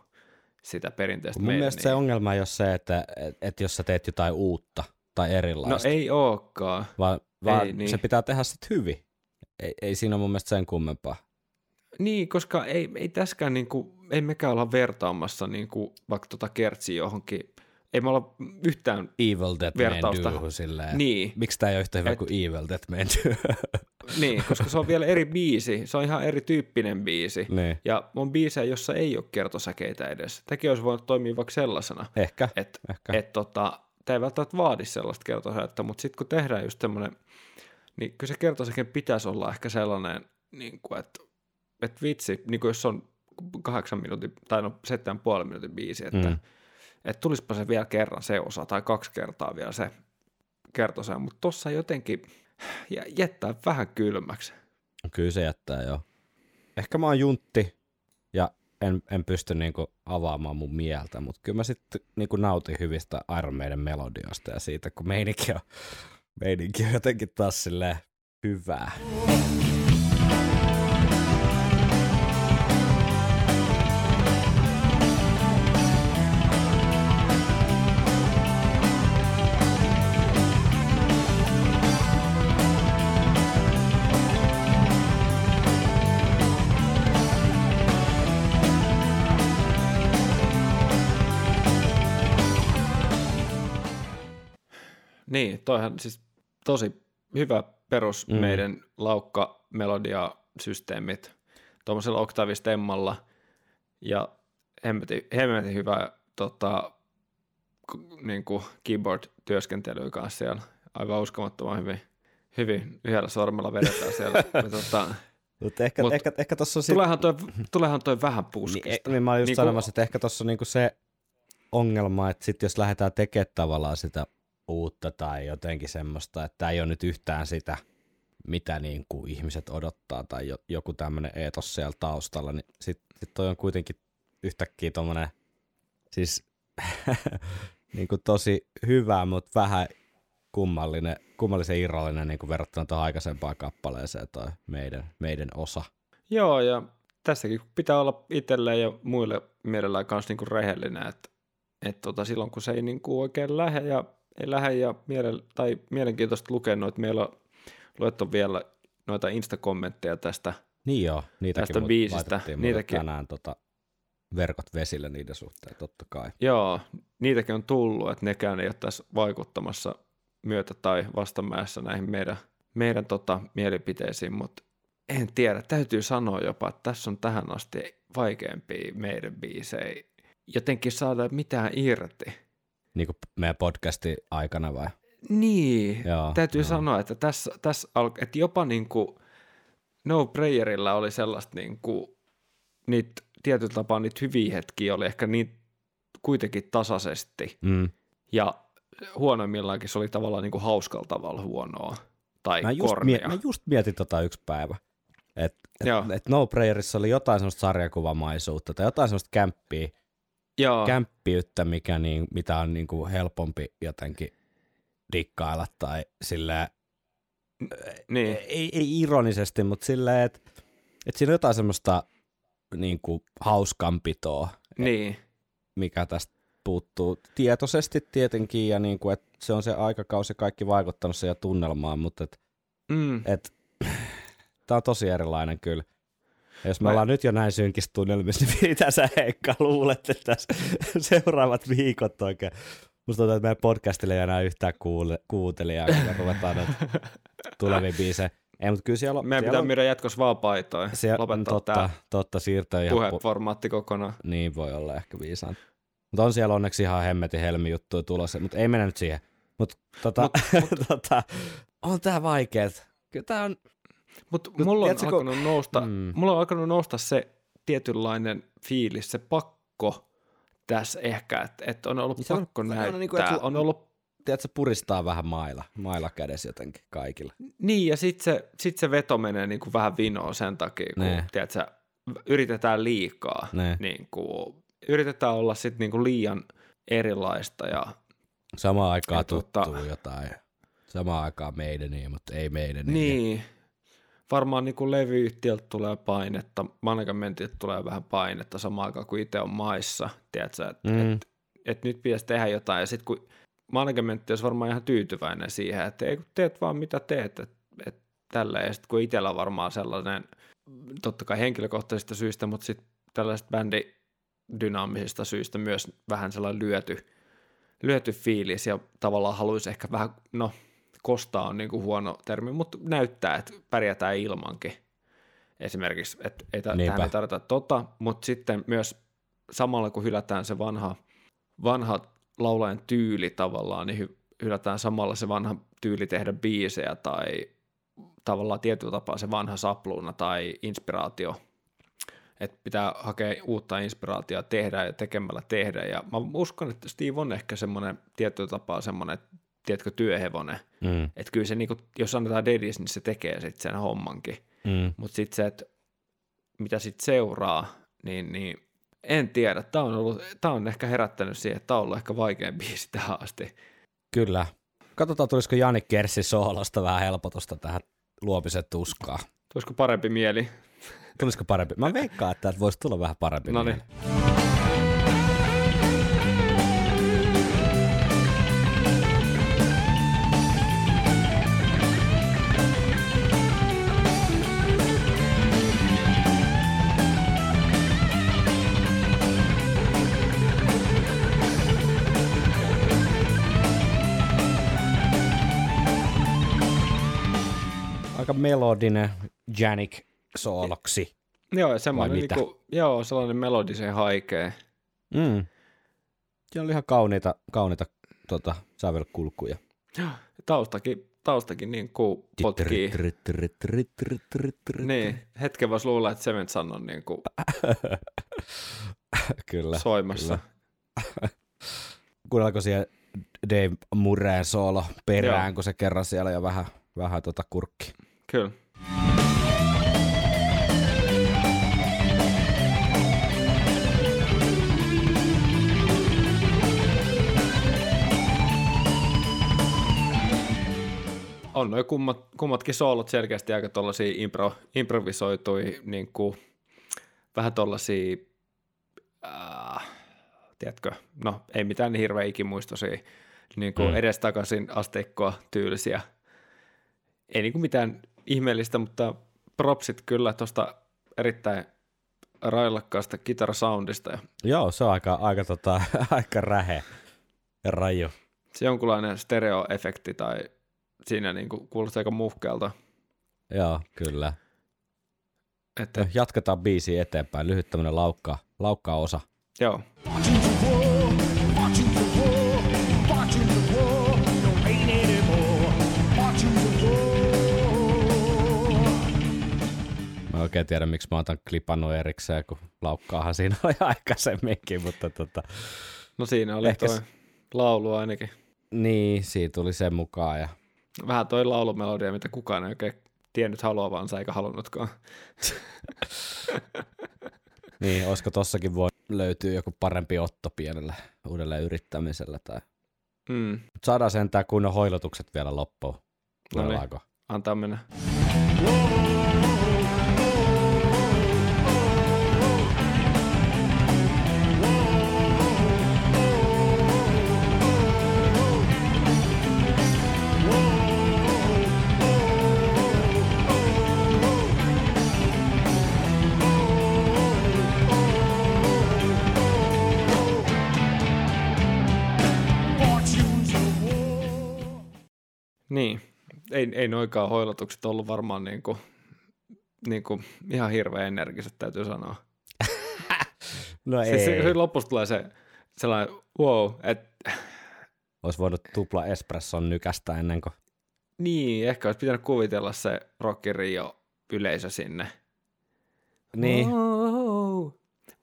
sitä perinteistä Mun mielestä se ongelma ei ole se, että, että jos sä teet jotain uutta tai erilaista. No ei olekaan. Vaan, vaan ei, niin. se pitää tehdä sitten hyvin. Ei, ei siinä ole mun mielestä sen kummempaa. Niin, koska ei, ei tässäkään, niin kuin, ei mekään olla vertaamassa niin kuin, vaikka tuota kertsiä johonkin ei me olla yhtään Evil Dead vertausta. Man silleen. Niin. Miksi tämä ei ole yhtä hyvä Et... kuin Evil Dead Man <laughs> niin, koska se on vielä eri biisi. Se on ihan erityyppinen biisi. Niin. Ja on biisejä, jossa ei ole kertosäkeitä edes. Tämäkin olisi voinut toimia vaikka sellaisena. Ehkä. Että Ehkä. Et, tota, tämä ei välttämättä vaadi sellaista kertosäkettä, mutta sitten kun tehdään just semmoinen, niin kyllä se kertosäke pitäisi olla ehkä sellainen, niin kuin, että, että vitsi, niin kuin jos on kahdeksan minuutin, tai no seitsemän puolen minuutin biisi, että mm että tulispa se vielä kerran se osa tai kaksi kertaa vielä se kertosa, mutta tossa jotenkin jättää vähän kylmäksi. Kyllä se jättää, joo. Ehkä mä oon juntti ja en, en pysty niinku avaamaan mun mieltä, mutta kyllä mä sitten niinku nautin hyvistä Iron Maiden melodioista ja siitä, kun meininki on, meininki on jotenkin taas silleen hyvää. Niin, toihan siis tosi hyvä perus mm. meidän laukka melodia systeemit tuommoisella oktavistemmalla ja hemmetin, hemmetin hyvä tota, niin kuin keyboard-työskentelyä kanssa siellä. Aivan uskomattoman hyvin, hyvin yhdellä sormella vedetään siellä. <laughs> ja, tota, Mut ehkä, Mut ehkä, ehkä tossa on sit... tuleehan, toi, tuleehan toi vähän puskista. Niin, niin mä olin just niin sanomassa, että ehkä tuossa on niinku se ongelma, että sit jos lähdetään tekemään tavallaan sitä uutta tai jotenkin semmoista, että ei ole nyt yhtään sitä, mitä niin kuin ihmiset odottaa tai joku tämmöinen eetos siellä taustalla, niin sitten sit toi on kuitenkin yhtäkkiä tommonen, siis <laughs> niin kuin tosi hyvä, mutta vähän kummallinen, kummallisen irrallinen niin kuin verrattuna tuohon aikaisempaan kappaleeseen toi meidän, meidän osa. Joo, ja tässäkin pitää olla itselleen ja muille mielellään kanssa niinku rehellinen, että et tota, silloin kun se ei niinku oikein lähde ja ei lähde ja miele, tai mielenkiintoista lukea noita, meillä on luettu vielä noita Insta-kommentteja tästä, Niin joo, niitäkin Tästä biisistä, niitäkin- tänään tota, verkot vesille niiden suhteen, totta kai. joo, niitäkin on tullut, että nekään ei ole tässä vaikuttamassa myötä tai vastamäessä näihin meidän, meidän tota, mielipiteisiin, mutta en tiedä, täytyy sanoa jopa, että tässä on tähän asti vaikeampia meidän biisejä. Jotenkin saada mitään irti. Niin kuin meidän podcastin aikana vai? Niin, Joo, täytyy joo. sanoa, että tässä, tässä al- että jopa niin kuin No Prayerilla oli sellaista niin kuin, niitä tietyllä tapaa niitä hyviä hetkiä oli ehkä niin kuitenkin tasaisesti Mm. ja huonoimmillaankin se oli tavallaan niin kuin hauskalla tavalla huonoa tai Mä, just kornia. mie- mä just mietin tota yksi päivä, että et, et No Prayerissa oli jotain semmoista sarjakuvamaisuutta tai jotain semmoista kämppiä, Joo, kämppiyttä, mikä niin, mitä on niin kuin helpompi jotenkin dikkailla tai silleen, niin, ei, ei ironisesti, mutta silleen, että et siinä on jotain semmoista niin kuin hauskanpitoa, niin, mikä tästä puuttuu tietoisesti tietenkin, ja niin kuin, että se on se aikakausi kaikki vaikuttanut siihen tunnelmaan, mutta et, mm, et, tämä on tosi erilainen kyllä. Ja jos me Mä- ollaan nyt jo näin synkissä tunnelmissa, niin <laughs> mitä sä Heikka luulet, että <laughs> seuraavat viikot oikein? Musta tuntuu, että meidän podcastille ei enää yhtään kuule, kuuntelijaa, kun ruvetaan nyt tulevia biisejä. Ei, mutta kyllä siellä on... meidän siellä pitää on, myydä jatkossa vaan paitoja, siellä, lopettaa totta, tämä totta, siirtyä ihan... pu- puheformaatti kokonaan. niin voi olla ehkä viisaan. Mutta on siellä onneksi ihan hemmetin helmi juttuja tulossa, mutta ei mennä nyt siihen. Mutta tota, mut, <laughs> tota, on tää vaikeet. Kyllä tää on, Mutta mulla on tiedätkö, kun- alkanut nousta, Mm. mulla on alkanut nousta se tietynlainen fiilis, se pakko tässä ehkä, että et on ollut Niin se on- pakko se on näyttää, niinku, että- on ollut, tiedätkö, puristaa vähän mailla, mailla kädessä jotenkin kaikille. niin ja sit se, sit se veto menee niinku vähän vinoon sen takia, kun Ne. tiedätkö, yritetään liikaa, Ne. niinku, yritetään olla sit niinku liian erilaista ja Samaan aikaan Ja tota- tuttuu jotain. Samaan aikaan meidäniä, mutta ei meidäniä. Niin. Varmaan niin kuin levyyhtiöltä tulee painetta, managementilta tulee vähän painetta samaan aikaan kuin itse on maissa, tiedätkö, että Mm. et, et nyt pitäisi tehdä jotain, ja sitten kun managementti olisi varmaan ihan tyytyväinen siihen, että ei kun teet vaan mitä teet, että et tällä, ja sitten kun itsellä on varmaan sellainen, totta kai henkilökohtaisista syistä, mutta sitten tällaisista bändidynaamisista syistä myös vähän sellainen lyöty, lyöty fiilis, ja tavallaan haluaisi ehkä vähän, no kostaa on niin kuin huono termi, mutta näyttää, että pärjätään ilmankin. Esimerkiksi, että ei, ta- Niinpä. tähän ei tarvita tota, mutta sitten myös samalla kun hylätään se vanha, vanha laulajan tyyli tavallaan, niin hy- hylätään samalla se vanha tyyli tehdä biisejä tai tavallaan tietyllä tapaa se vanha sapluuna tai inspiraatio, että pitää hakea uutta inspiraatiota tehdä ja tekemällä tehdä. Ja mä uskon, että Steve on ehkä semmoinen tietyllä tapaa semmoinen, tiedätkö, työhevonen. Mm, Että kyllä se, niinku, jos annetaan dedis, niin se tekee sitten sen hommankin. mm. Mutta sitten se, että mitä sitten seuraa, niin, niin en tiedä. Tämä on, ollut, tää on ehkä herättänyt siihen, että tämä on ollut ehkä vaikein <laughs> biisi tähän asti. Kyllä. Katsotaan, tulisiko Jani Kerssi soolosta vähän helpotusta tähän luomisen tuskaan. Tulisiko parempi mieli? Tulisiko parempi? Mä veikkaan, että voisi tulla vähän parempi. No niin. Melodinen Janik sooloksi. Joo, semmoinen, niinku, joo, sellainen melodisen haikea. Mm. Siinä oli ihan kauniita, kauniita tota, sävelkulkuja. Taustakin, taustakin niin kuin potkii. Niin, hetken voisi luulla, että Cement Sun on niin kuin <laughs> Kyllä. soimassa. <laughs> Kuunnellaanko siihen Dave Murreen soolo perään, Joo. kun se kerran siellä jo vähän, vähän tota kurkki. Kul. on noin kummat, kummatkin soolot selkeästi aika tuollaisia impro, improvisoitui, niin kuin, vähän tuollaisia, äh, tiedätkö, no ei mitään niin hirveä ikimuistoisia, niin kuin mm. edestakaisin asteikkoa tyylisiä. Ei niin kuin mitään ihmeellistä, mutta propsit kyllä tuosta erittäin railakkaasta kitarasoundista. Joo, se on aika, aika, tota, <laughs> aika rähe ja raju. Se jonkunlainen stereoefekti tai siinä niin kuin kuulostaa aika muhkealta. Joo, kyllä. Että, Jatketaan biisiä eteenpäin. Lyhyt tämmönen laukka, laukka osa. joo, Mä oikein tiedä, miksi mä otan klipannut erikseen, kun laukkaahan siinä <laughs> oli aikaisemminkin, mutta tota, no siinä oli Ehkä toi laulu ainakin. niin, siitä tuli sen mukaan. Ja Vähän toi laulumelodia, mitä kukaan ei oikein tiennyt haluavansa eikä halunnutkaan. <laughs> niin, olisiko tossakin voi löytyä joku parempi otto pienellä uudelleen yrittämisellä. Tai... Mm, saadaan sentään kunnon hoilotukset vielä loppuun. No niin. Antaa mennä. Watching Niin, ei, ei noikaan hoilotukset ollut varmaan niin kuin, niin kuin ihan hirveän energiset, täytyy sanoa. <laughs> No Se, ei, se, se lopussa tulee se sellainen wow, että olisi voinut tupla espresson nykästä ennen kuin... niin, ehkä olisi pitänyt kuvitella se Rock in Rio yleisö sinne. Niin, Wow,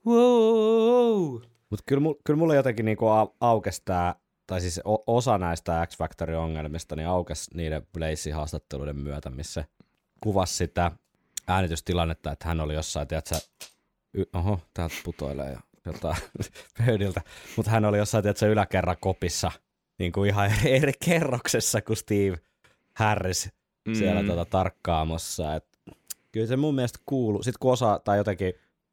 wow. mutta kyllä, kyllä mulle jotenkin niinku au- aukesi tää, tai siis osa näistä X Factorin ongelmista, niin aukesi niiden Blazein haastatteluiden myötä, missä kuvasi sitä äänitystilannetta, että hän oli jossain, tiedätkö, y- oho, täältä putoilee jo jotain <laughs> pöydiltä, mutta hän oli jossain, tiedätkö, yläkerran kopissa, niin kuin ihan eri, kerroksessa kuin Steve Harris siellä Mm. tota, tarkkaamossa. Et kyllä se mun mielestä kuuluu. Sitten kun osaa tai jotenkin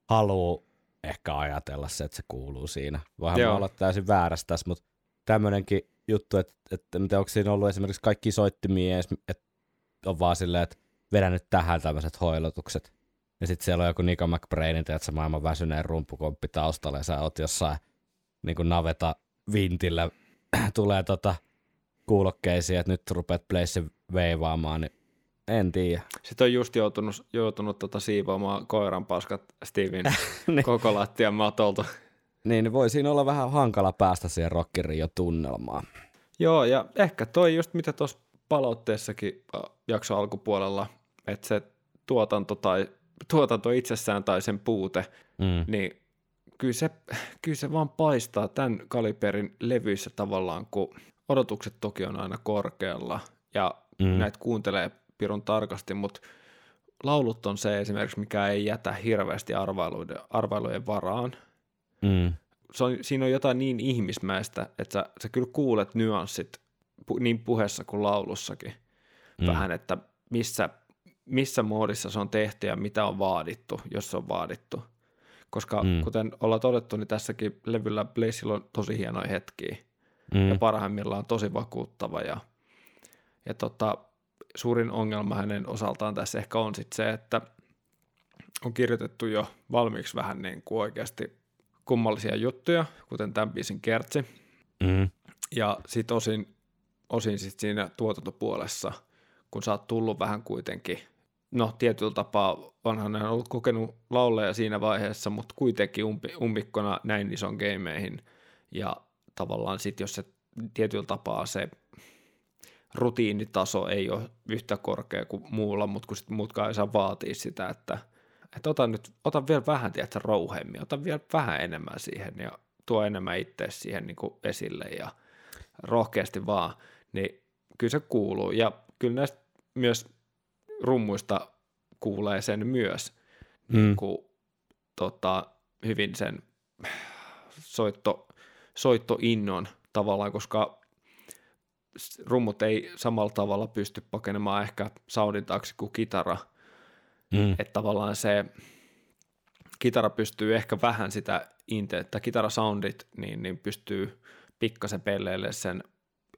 haluaa ehkä ajatella se, että se kuuluu siinä. Voihan Joo. olla täysin väärässä tässä, mutta tämmöinenkin juttu, että, että mitä onko siinä ollut esimerkiksi kaikki soittimia, että on vaan silleen, että vedä nyt tähän tämmöiset hoilotukset. Ja sitten siellä on joku Nico McBrainin, että maailman väsyneen rumpukomppi taustalla, ja sä oot jossain niin kuin naveta vintillä, <clears throat> tulee tota kuulokkeisiin, että nyt rupeat Blaze veivaamaan, niin en tiedä. Sitten on just joutunut, joutunut tota siivoamaan koiran paskat Steven <laughs> Niin. koko lattian matolta. Niin, voi siinä olla vähän hankala päästä siihen rockirin tunnelmaan. Joo, ja ehkä toi just mitä tuossa palautteessakin jakso alkupuolella, että se tuotanto tai tuotanto itsessään tai sen puute, Mm. niin kyllä se, kyllä se vaan paistaa tämän kaliberin levyissä tavallaan, kun odotukset toki on aina korkealla ja Mm. mm. näitä kuuntelee pirun tarkasti, mutta laulut on se esimerkiksi, mikä ei jätä hirveästi arvailuiden, arvailujen varaan. Mm. Se on, siinä on jotain niin ihmismäistä, että sä, sä kyllä kuulet nyanssit pu, niin puheessa kuin laulussakin Mm. vähän, että missä, missä moodissa se on tehty ja mitä on vaadittu, jos se on vaadittu. Koska Mm. kuten ollaan todettu, niin tässäkin levyllä Blazilla on tosi hienoja hetkiä Mm. ja parhaimmillaan on tosi vakuuttava ja, ja tota, suurin ongelma hänen osaltaan tässä ehkä on sit se, että on kirjoitettu jo valmiiksi vähän niin kuin oikeasti kummallisia juttuja, kuten tämän biisin kertsi, Mm. ja sitten osin, osin sit siinä tuotantopuolessa, kun sä oot tullut vähän kuitenkin, no tietyllä tapaa onhan hän ollut kokenut lauleja siinä vaiheessa, mutta kuitenkin umpi, ummikkona näin ison gameihin, ja tavallaan sitten jos se tietyllä tapaa se rutiinitaso ei ole yhtä korkea kuin muulla, mutta kun sit muutkaan ei saa vaatia sitä, että, että ota nyt, ota vielä vähän, tiedätkö, rouhemmin, ota vielä vähän enemmän siihen ja tuo enemmän itse siihen niin kuin esille ja rohkeasti vaan, niin kyllä se kuuluu. Ja kyllä näistä myös rummuista kuulee sen myös, Mm. niin kuin, tota, hyvin sen soitto, soittoinnon tavallaan, koska rummut ei samalla tavalla pysty pakenemaan ehkä soundin taakse kuin kitara. Mm. Että tavallaan se kitara pystyy ehkä vähän sitä, inte- tai kitarasoundit, niin, niin pystyy pikkasen pelleille sen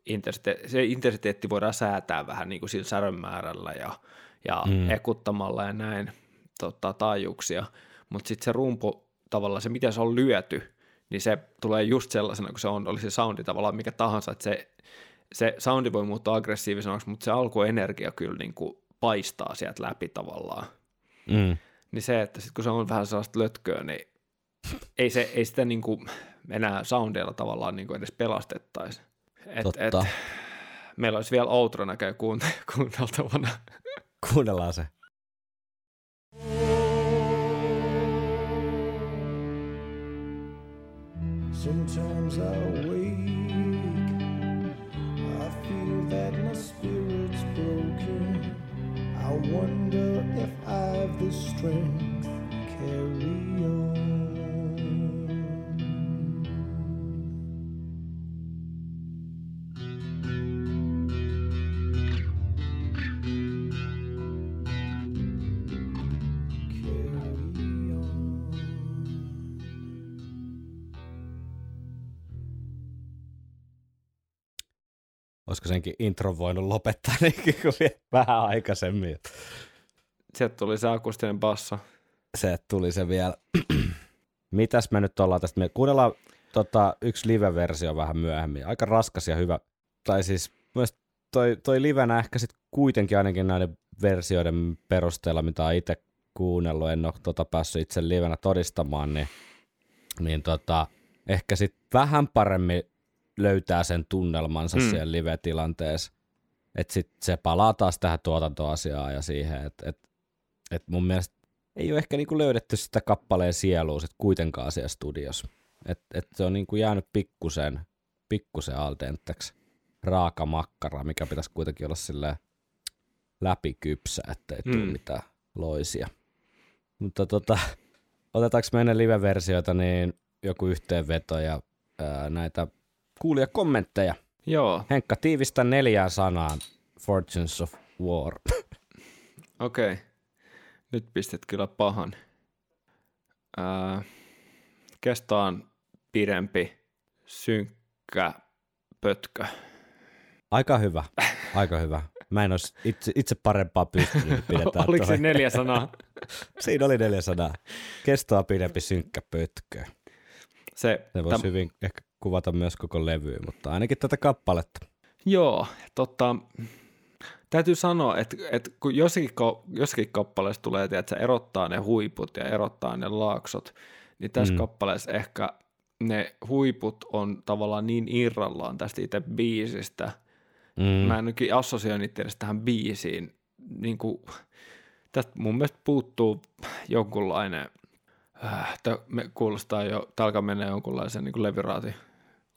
intensite- se intensiteetti voidaan säätää vähän niin kuin sillä särön määrällä ja, ja Mm. ekuttamalla ja näin tota, taajuuksia, mutta sitten se rumpu tavallaan se, miten se on lyöty, niin se tulee just sellaisena, kun se on, oli se soundi tavallaan mikä tahansa, että se, se soundi voi muuttua aggressiivisemmaksi, mutta se alkuenergia kyllä niin kuin paistaa sieltä läpi tavallaan. Mm. Niin se, että sit kun se on vähän sellaista lötköä, niin ei, se, ei sitä niin kuin enää soundeilla tavallaan niin kuin edes pelastettaisi. Et, Totta. meillä olisi vielä outrona käy kuunt- <laughs> kuunneltavana. Kuunnellaan se. Sometimes I wake, I feel that my spirit's broken. I wonder if I've the strength carry. Olisiko senkin intro voinut lopettaa niin kuin vähän aikaisemmin. Sieltä tuli se akustinen basso. Se tuli se vielä. <clears throat> Mitäs me nyt ollaan tästä? Me kuunnellaan tota, yksi live-versio vähän myöhemmin. Aika raskas ja hyvä. Tai siis myös toi, toi livenä ehkä sitten kuitenkin ainakin näiden versioiden perusteella, mitä on itse kuunnellut, en ole tota päässyt itse livenä todistamaan, niin, niin tota, ehkä sitten vähän paremmin löytää sen tunnelmansa mm. siellä live-tilanteessa. Että sitten se palaa taas tähän tuotantoasiaan ja siihen, että et, et mun mielestä ei ole ehkä niinku löydetty sitä kappaleen sielua sit kuitenkaan siellä studiossa. Et, et se on niinku jäänyt pikkusen, pikkusen altentteksi. Raaka makkara, mikä pitäisi kuitenkin olla sille läpikypsä, ettei tule Mm. mitään loisia. Mutta tota, otetaanko me ennen live-versioita niin joku yhteenveto ja ää, näitä kuulijakommentteja. Joo, Henkka, tiivistä neljään sanaan Fortunes of War. <laughs> okei. Okay. Nyt pistet kyllä pahan. Ää, kestaan pidempi, synkkä pötkö. Aika hyvä, aika hyvä. Mä en olisi itse, itse parempaa pystynyt, niin pidetään <laughs> Oliko se toi. neljä sanaa? <laughs> Siinä oli 400. Kestoa pidempi synkkä pötkö. Se, Se voisi täm- hyvin ehkä kuvata myös koko levyä, mutta ainakin tätä kappaletta. Joo, tota, täytyy sanoa, että, että kun jossakin, jossakin kappaleessa tulee, että se erottaa ne huiput ja erottaa ne laaksot, niin tässä mm. Kappaleessa ehkä ne huiput on tavallaan niin irrallaan tästä itse biisistä. Mm. Mä ainakin assosioin itse edes tähän biisiin. Niin kuin, tästä mun mielestä puuttuu jonkunlainen, äh, me kuulostaa jo, alkaa mennä jonkunlaisen niin kuin levyraati,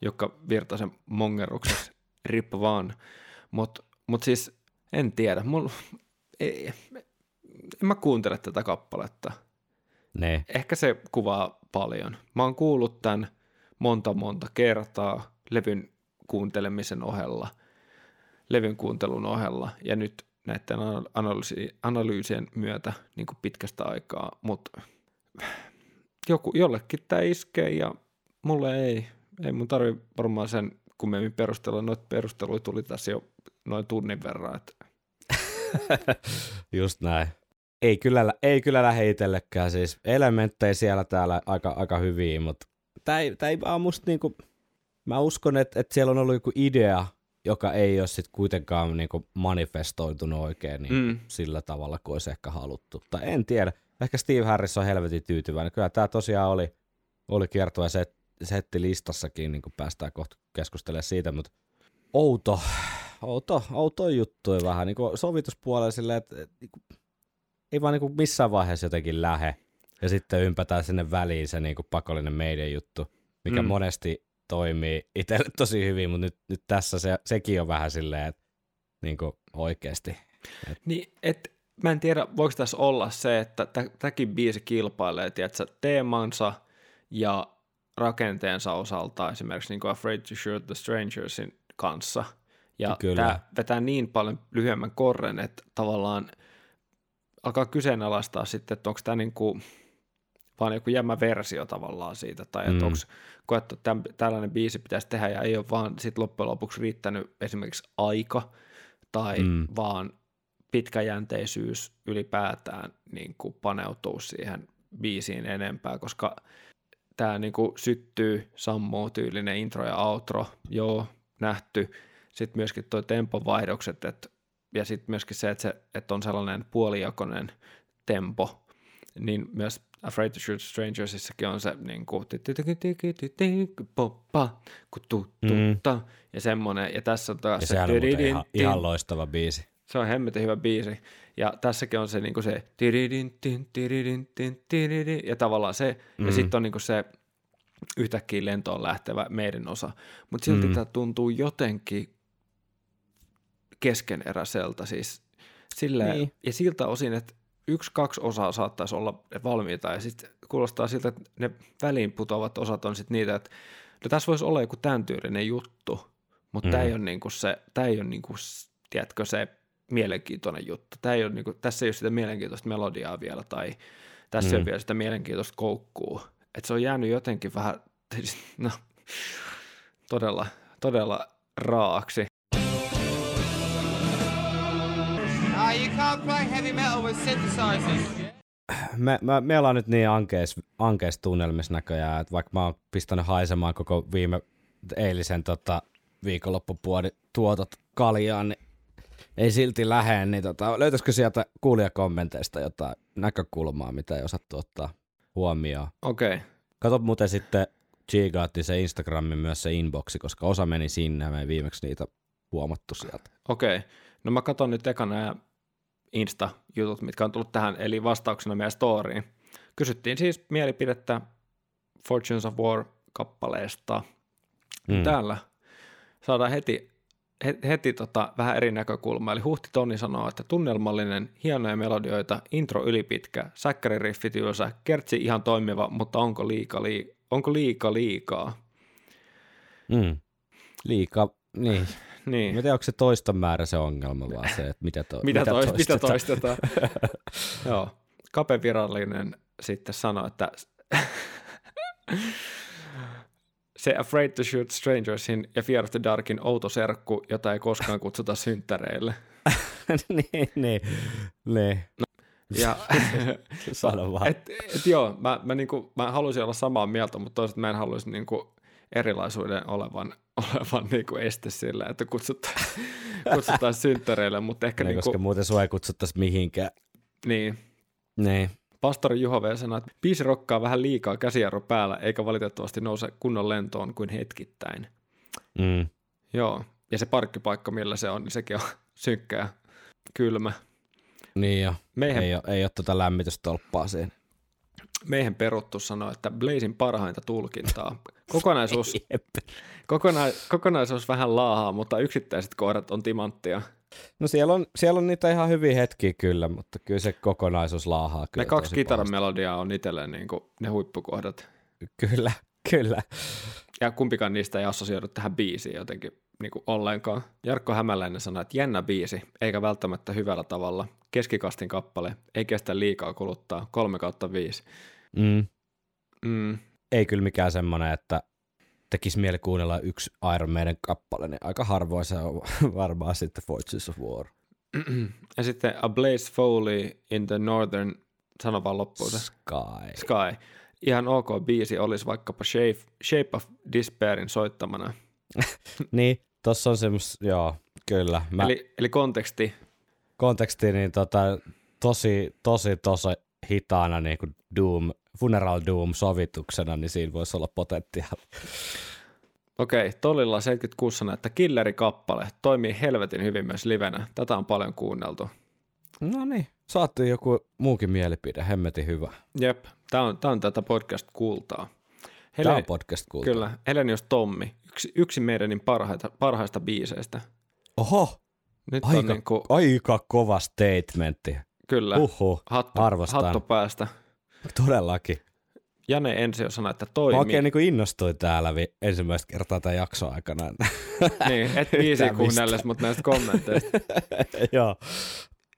joka virtaisen mongeruksessa, <laughs> rippa vaan. Mutta mut siis en tiedä, mulla, <laughs> ei, en mä kuuntele tätä kappaletta. Ne. Ehkä se kuvaa paljon. Mä oon kuullut tämän monta monta kertaa levyn kuuntelemisen ohella, levyn kuuntelun ohella, ja nyt näiden ana- analyysi, analyysien myötä niin kuin pitkästä aikaa, mutta <sighs> joku, jollekin tämä iskee ja mulle ei. Ei mun tarvi varmaan sen kummemmin perustella. Noita perusteluja tuli tässä jo noin tunnin verran. Että <laughs> Just näin. Ei kyllä, ei kyllä lähde itsellekään siis. Elementtejä siellä täällä aika, aika hyviä, mutta tää ei, tää ei vaan musta niinku, mä uskon, että, että siellä on ollut joku idea, joka ei ole sit kuitenkaan niinku manifestoitunut oikein niin Mm. sillä tavalla, kuin olisi ehkä haluttu. Tai en tiedä. Ehkä Steve Harris on helvetin tyytyväinen. Kyllä tämä tosiaan oli, oli kiertova set, setti listassakin, niin päästään kohta keskustelemaan siitä, mutta outo, outo, outo juttu vähän niin kuin sovituspuolella silleen, että, niin kuin, ei vaan niin kuin missään vaiheessa jotenkin lähe. Ja sitten ympätään sinne väliin se niin kuin pakollinen meidän juttu, mikä Mm. monesti toimii itselle tosi hyvin, mutta nyt, nyt tässä se, sekin on vähän silleen, että niin kuin oikeasti. Niin, et, mä en tiedä, voiko tässä olla se, että tämäkin biisi kilpailee, tiedätkö, teemansa ja rakenteensa osalta esimerkiksi niin kuin Afraid to Shoot the Strangersin kanssa. Ja Kyllä. tämä vetää niin paljon lyhyemmän korren, että tavallaan alkaa kyseenalaistaa sitten, että onko tämä niinku vaan joku jämmä versio tavallaan siitä, tai että Mm. onko koettu, että tällainen biisi pitäisi tehdä, ja ei ole vaan sit loppujen lopuksi riittänyt esimerkiksi aika, tai mm. vaan pitkäjänteisyys ylipäätään niin kuin paneutuu siihen biisiin enempää, koska tämä niin kuin syttyy, sammuu tyylinen intro ja outro, joo, nähty. Sitten myöskin tuo tempovaihdokset, et, ja sitten myöskin se, että, se, on sellainen puolijakoinen tempo, niin myös Afraid to Shoot Strangersissakin on se niin kuin poppa, ja semmoinen, ja tässä on taas Ja se sehän on ihan, ihan loistava biisi. se on hemmetin hyvä biisi. Ja tässäkin on se, se tiridin, tin, tiridin, ja tavallaan se, mm. ja sitten on niinku se yhtäkkiä lentoon lähtevä meidän osa. Mutta silti mm. tämä tuntuu jotenkin keskeneräiseltä siis silleen, Niin. ja siltä osin, että yksi, kaksi osaa saattaisi olla valmiita, ja sitten kuulostaa siltä, että ne väliin putoavat osat on sitten niitä, että no tässä voisi olla joku tämän tyylinen juttu, mutta mm. tämä ei ole niinku se, tämä ei ole niinku, tiedätkö, se mielenkiintoinen juttu. Tämä ei ole niinku, tässä ei ole sitä mielenkiintoista melodiaa vielä, tai tässä mm. ei ole vielä sitä mielenkiintoista koukkuu. Että se on jäänyt jotenkin vähän, <laughs> no, todella, todella raaksi. You can't play heavy metal with synthesizers. Me, me, me ollaan nyt niin ankeis, ankeis tunnelmissa näköjään, että vaikka mä oon pistänyt haisemaan koko viime eilisen tota, viikonloppupuoli tuotot kaljaan, niin ei silti lähde, niin tota, löytäisikö sieltä kuulijakommenteista jotain näkökulmaa, mitä ei osattu ottaa huomioon? Okei, okay. Kato muuten sitten Gigaatti se Instagramin myös se inboxi, koska osa meni sinne ja me ei viimeksi niitä huomattu sieltä. okei. Okay. No mä katson nyt ekana nämä Insta-jutut, mitkä on tullut tähän, eli vastauksena meidän storyin. Kysyttiin siis mielipidettä Fortunes of War-kappaleesta. Mm. Täällä saadaan heti, he, heti tota, vähän eri näkökulma. Eli Huhti Toni sanoo, että tunnelmallinen, hienoja melodioita, intro ylipitkä, säkkäririffi tylsä, kertsi ihan toimiva, mutta onko liika, lii, onko liika liikaa? Mm. Liikaa, niin. Niin. Mä tiedän, onko se toiston määrä se ongelma, vaan se, että mitä, to, <laughs> mitä, toist, mitä toistetaan. toistetaan. <laughs> Joo. Kape Virallinen sitten sanoi, että <laughs> se Afraid to Shoot Strangersin ja Fear of the Darkin outo serkku, jota ei koskaan kutsuta synttäreille. niin, niin, niin. Ja, Sano vaan. et, et joo, mä, mä, niinku, mä haluaisin olla samaa mieltä, mutta toisaalta mä en haluaisi niinku erilaisuuden olevan, <laughs> olevan niinku este sillä, että kutsutaan, <laughs> kutsutaan synttäreille, mutta ehkä Niin, niinku, koska muuten sua ei kutsuttaisi mihinkään. niin, Niin. Pastori Juha V sanoi, että biisi rokkaa vähän liikaa käsijarru päällä, eikä valitettavasti nouse kunnon lentoon kuin hetkittäin. Mm. Joo, ja se parkkipaikka, millä se on, niin sekin on <laughs> synkkä ja kylmä. Niin jo. Meihän, Ei ole, ei ole tuota lämmitystolppaa siinä. Meihän peruttu sanoi, että Blazin parhainta tulkintaa. <laughs> Kokonaisuus, kokona, kokonaisuus vähän laahaa, mutta yksittäiset kohdat on timanttia. No siellä on, siellä on niitä ihan hyviä hetkiä kyllä, mutta kyllä se kokonaisuus laahaa kyllä Ne kaksi tosi kitaramelodiaa on itselleen niin kuin ne huippukohdat. Kyllä, kyllä. Ja kumpikaan niistä ei assosioidu tähän biisiin jotenkin niin kuin ollenkaan. Jarkko Hämäläinen sanoi, että jännä biisi, eikä välttämättä hyvällä tavalla. Keskikastin kappale, ei kestä liikaa kuluttaa, 3 kautta 5. Mm. Mm. Ei kyllä mikään semmoinen, että tekisi mieli kuunnella yksi Iron Maiden kappale, niin aika harvoin se on <laughs> varmaan sitten Fortunes of War. <clears throat> Ja sitten A Blaze Foley in the Northern, sano vaan loppuun se, Sky. Sky. Ihan ok biisi olisi vaikkapa Shape, Shape of Despairin soittamana. <laughs> Niin, tossa on semmos, joo, kyllä. Mä, Eli, eli konteksti, konteksti, niin tota, tosi, tosi, tosi hitaana niin kuin Doom, Funeral Doom sovituksena, niin siinä voisi olla potentiaalia. okei, Tolilla 76 sanoi, että Killeri-kappale toimii helvetin hyvin myös livenä. Tätä on paljon kuunneltu. No niin, saatiin joku muukin mielipide, hemmetin hyvä. Jep, tämä on, tää on tätä podcast-kultaa. Tämä on podcast kuulta. Kyllä, Helenius Tommi, yksi, yksi meidänin parhaita, parhaista biiseistä. Oho, Nyt on aika, niin kuin, aika kova statementti. kyllä, Uhu, hattu, arvostan. hattu päästä. Todellakin. Jane Ensio sanoi, että Mä toimii. oikein niin innostuin täällä vi- ensimmäistä kertaa tämän jakson aikana. Niin, et <laughs> biisi Yhtään kuunnelles, mutta näistä kommenteista. <laughs> Joo.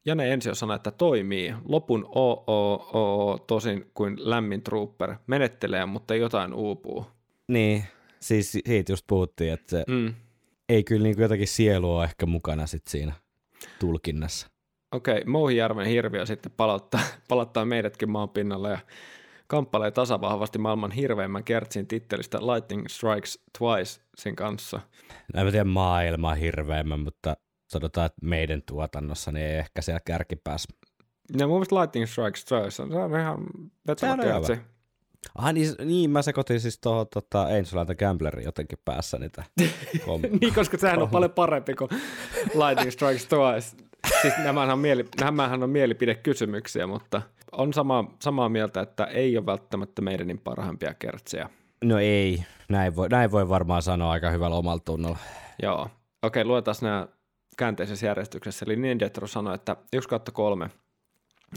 Jane sanoi, että toimii. Lopun OOO tosin kuin lämmin trooper. Menettelee, mutta jotain uupuu. Niin, siis siitä just puhuttiin, että se Mm. ei kyllä niin jotakin sielua ehkä mukana sit siinä tulkinnassa. Okei, Mouhijärven hirviö sitten palauttaa, <laughs> palauttaa meidätkin maan pinnalle ja kamppailee tasavahvasti maailman hirveimmän kertsin tittelistä Lightning Strikes Twice sen kanssa. No, En tiedä maailmaa hirveämmän, mutta sanotaan, että meidän tuotannossa niin ei ehkä siellä kärkipäässä. Ja mun mielestä Lightning Strikes Twice on, se on ihan vetävä. Ah niin, niin mä sekoitin siis tuohon tota, Angel the Gamblerin jotenkin päässä niitä <laughs> kom- niin, koska sehän on paljon parempi kuin Lightning Strikes Twice. Siis nämähän on, mieli, nämähän on mielipidekysymyksiä, mutta on sama, samaa mieltä, että ei ole välttämättä meidän niin parhaimpia kertsejä. No ei, näin voi, näin voi varmaan sanoa aika hyvällä omalla tunnolla. Joo. Okei, luetaan nämä käänteisessä järjestyksessä. Eli Nindetro sanoi, että 1 kautta 3,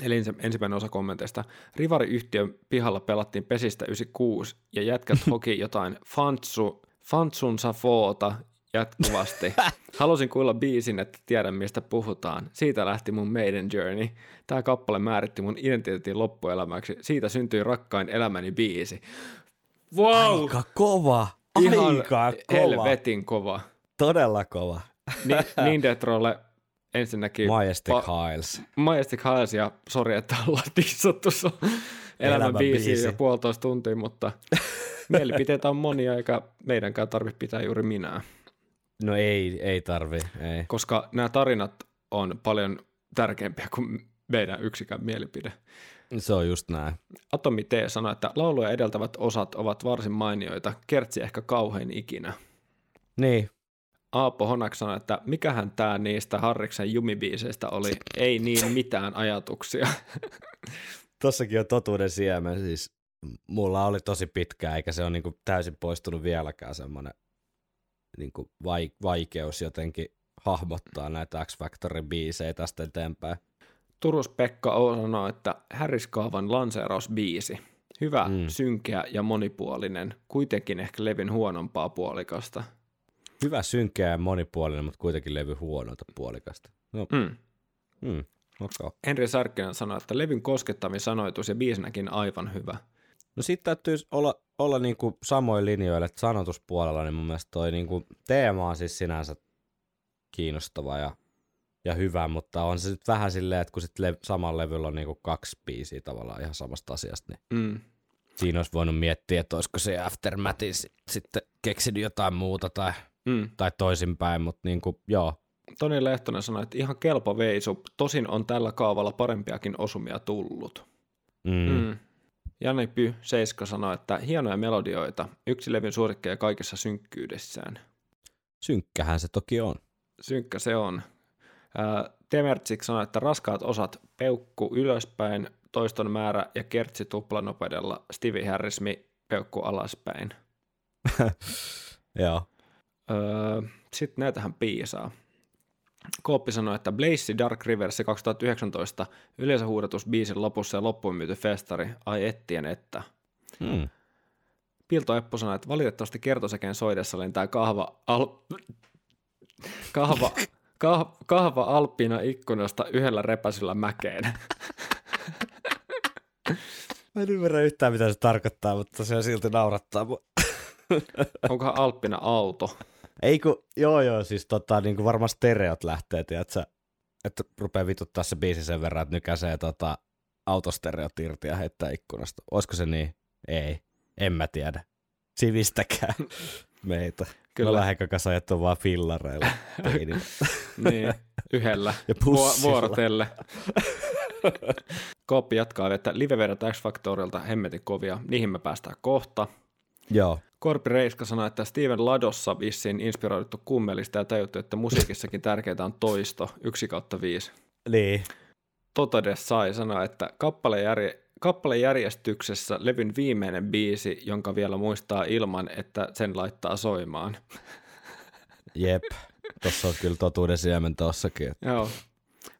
eli ensi- ensimmäinen osa kommenteista. Rivari-yhtiön pihalla pelattiin pesistä 96 ja jätkät <laughs> hoki jotain Fantsu, Fantsun Safoota jatkuvasti. <laughs> Halusin kuulla biisin, että tiedän mistä puhutaan. Siitä lähti mun Maiden Journey. Tämä kappale määritti mun identiteetin loppuelämäksi. Siitä syntyi rakkain elämäni biisi. Wow! Aika kova, Ihan aika kova, helvetin kova. todella kova. Ni, <laughs> Nindetrolle ensinnäkin Majestic pa- Hiles. Majestic Highs ja sori, että ollaan dissattu sun elämän Elämän biisiä biisi. jo puolitoista tuntia, mutta <laughs> mielipiteitä on monia eikä meidänkään tarvitse pitää juuri minä, No ei, ei tarvi, ei. koska nämä tarinat on paljon tärkeämpiä kuin meidän yksikään mielipide. Se on just näin. Atomi T sanoi, että lauluja edeltävät osat ovat varsin mainioita, kertsi ehkä kauhein ikinä. Niin, Aapo Honak sanoi, että mikähän tämä niistä Harriksen jumibiiseistä oli, ei niin mitään ajatuksia. <laughs> tossakin on totuuden siemen, siis mulla oli tosi pitkä, eikä se ole niinku täysin poistunut vieläkään semmoinen niinku vai, vaikeus jotenkin hahmottaa näitä X-Factorin biisejä tästä eteenpäin. Turus Pekka O sanoi, että Häriskaavan lanseerausbiisi. Hyvä, mm. synkeä ja monipuolinen, kuitenkin ehkä levin huonompaa puolikasta. Hyvä, synkeä ja monipuolinen, mutta kuitenkin levy huonolta puolikasta. No, Mm. mm, okay. Henri Sarkkinen sanoi, että levyn koskettavin sanoitus ja biisinäkin aivan hyvä. No sitten täytyy olla, olla niinku samoin linjoilla, että sanotuspuolella, niin mun mielestä toi niinku teema on siis sinänsä kiinnostava ja, ja hyvä, mutta on se sitten vähän silleen, että kun sit le- saman levyllä on niinku kaksi biisiä tavallaan ihan samasta asiasta, niin Mm. siinä olisi voinut miettiä, että olisiko se Aftermathi sit, sitten keksinyt jotain muuta tai, Mm. tai toisinpäin, mutta niinku, joo, Toni Lehtonen sanoi, että ihan kelpo veisu, tosin on tällä kaavalla parempiakin osumia tullut. mm, mm. Jani Py, Seiska sanoi, että hienoja melodioita, yksi levyn suosikkeja kaikessa synkkyydessään. synkkähän se toki on. Synkkä se on. Ää, Temertsik sanoi, että raskaat osat, peukku ylöspäin, toiston määrä ja kertsi tuplanopeudella, Stevie Harrismi, peukku alaspäin. <laughs> Joo. Öö, Sitten näitähän piisaa. Kooppi sanoi, että Blaze Dark Rivers 2019 yleensä huudatus biisin lopussa ja loppuun myyty festari, ai ettien että. Mm. Pilto Eppu sanoi, että valitettavasti kertosäkeen soidessa lentää kahva, al... kahva, kah... kahva alppina ikkunasta yhdellä repäsyllä mäkeen. Mä en ymmärrä yhtään, mitä se tarkoittaa, mutta se silti naurattaa. <laughs> Onkohan alppina auto? Ei kun, joo joo, siis tota, niin kuin varmaan stereot lähtee, tiedätkö, että rupeaa vituttaa se biisi sen verran, että nykäisee tota, autostereot irti ja heittää ikkunasta. Olisiko se niin? Ei. En mä tiedä. Sivistäkää <laughs> meitä. Kyllä. Me lähdenkö kanssa ajettu vaan fillareilla. <laughs> Niin, yhdellä. Ja Vu- pussilla. vuorotelle. Kooppi jatkaa, että live-vedot X-Factorilta hemmetin kovia. Niihin me päästään kohta. joo. Korpi Reiska sanoi, että Steven Ladossa vissiin inspiroiduttu kummelista ja tajuttu, että musiikissakin tärkeintä on toisto, 1 kautta 5. Niin. Totodes sai sanoa, että kappalejärje, kappalejärjestyksessä levyn viimeinen biisi, jonka vielä muistaa ilman, että sen laittaa soimaan. Jep. Tossa on kyllä totuuden siemen tossakin. että Joo.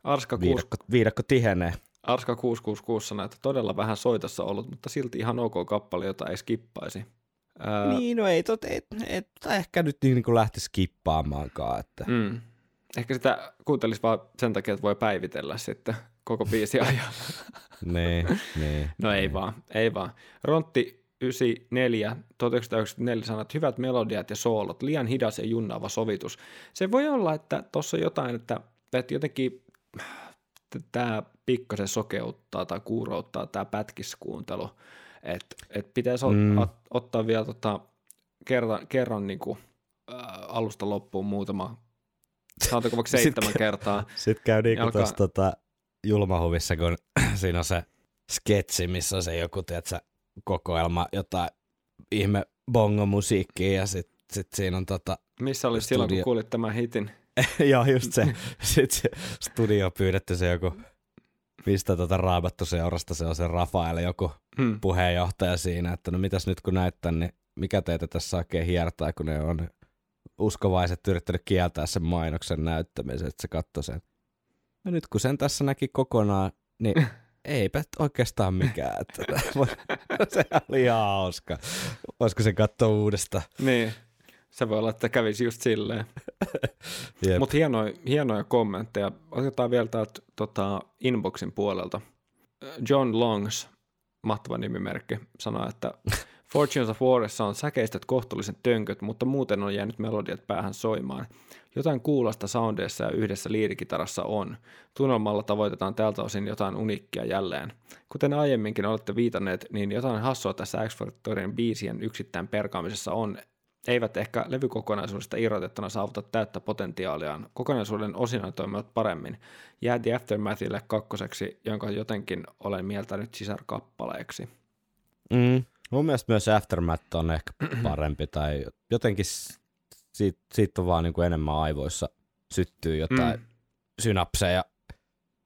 Arska, kuus, Viidakko, viidakko tihenee. Arska 666 sanoi, että todella vähän soitossa ollut, mutta silti ihan ok kappale, jota ei skippaisi. Ää, Niin, no ei, tot, ei, ei tota ehkä nyt niin kuin lähti skippaamaankaan. Että. Mm. Ehkä sitä kuuntelisi vaan sen takia, että voi päivitellä sitten koko biisi <laughs> ajan. niin, niin. No ei vaan, ei vaan. Rontti 94, 1994 sanoi, että hyvät melodiat ja soolot, liian hidas ja junnaava sovitus. Se voi olla, että tuossa jotain, että, että jotenkin tämä pikkasen sokeuttaa tai kuurouttaa tämä pätkiskuuntelu. Että et pitäisi mm. Ot, ottaa vielä tota, kerran, kerran niin kuin, ä, alusta loppuun muutama, sanotaanko vaikka <laughs> seitsemän Sitten- kertaa. Sitten käy niinku Alkaa- tuossa tota, julmahuvissa, kun <clears throat> siinä on se sketsi, missä on se joku, tiedätkö, kokoelma, jotain ihme bongomusiikkia ja sitten sit siinä on tota, Missä oli silloin, kun Studio- kuulit tämän hitin? <laughs> joo just se, <laughs> sitten se studio pyydetty se joku, mistä tota raamattu seurasta se on se Rafael joku Hmm. puheenjohtaja siinä, että no mitäs nyt kun näyttää, niin mikä teitä tässä oikein hiertaa, kun ne on uskovaiset yrittänyt kieltää sen mainoksen näyttämisen, että se katsoi sen. No nyt kun sen tässä näki kokonaan, niin <laughs> eipä oikeastaan mikään. Että <laughs> se oli ihan hauska. Voisiko se katsoa uudestaan? Niin, se voi olla, että kävisi just silleen. <laughs> Mutta hienoja, hienoja kommentteja. Otetaan vielä täältä tota, inboxin puolelta. John Longs, mahtava nimimerkki, sanoi, että Fortunes of Warissa on säkeistöt kohtuullisen tönköt, mutta muuten on jäänyt melodiat päähän soimaan. Jotain kuulosta soundeissa ja yhdessä liirikitarassa on. Tunnelmalla tavoitetaan tältä osin jotain uniikkia jälleen. Kuten aiemminkin olette viitanneet, niin jotain hassua tässä X biisien yksittäin perkaamisessa on, eivät ehkä levykokonaisuudesta irrotettuna saavuta täyttä potentiaaliaan. Kokonaisuuden osina toimivat paremmin. Jää The Aftermathille kakkoseksi, jonka jotenkin olen mieltänyt sisarkappaleeksi. Mm. Mun mielestä myös Aftermath on ehkä <clears throat> parempi, tai jotenkin siitä, siitä on vaan niin kuin enemmän aivoissa syttyy jotain Mm. synapseja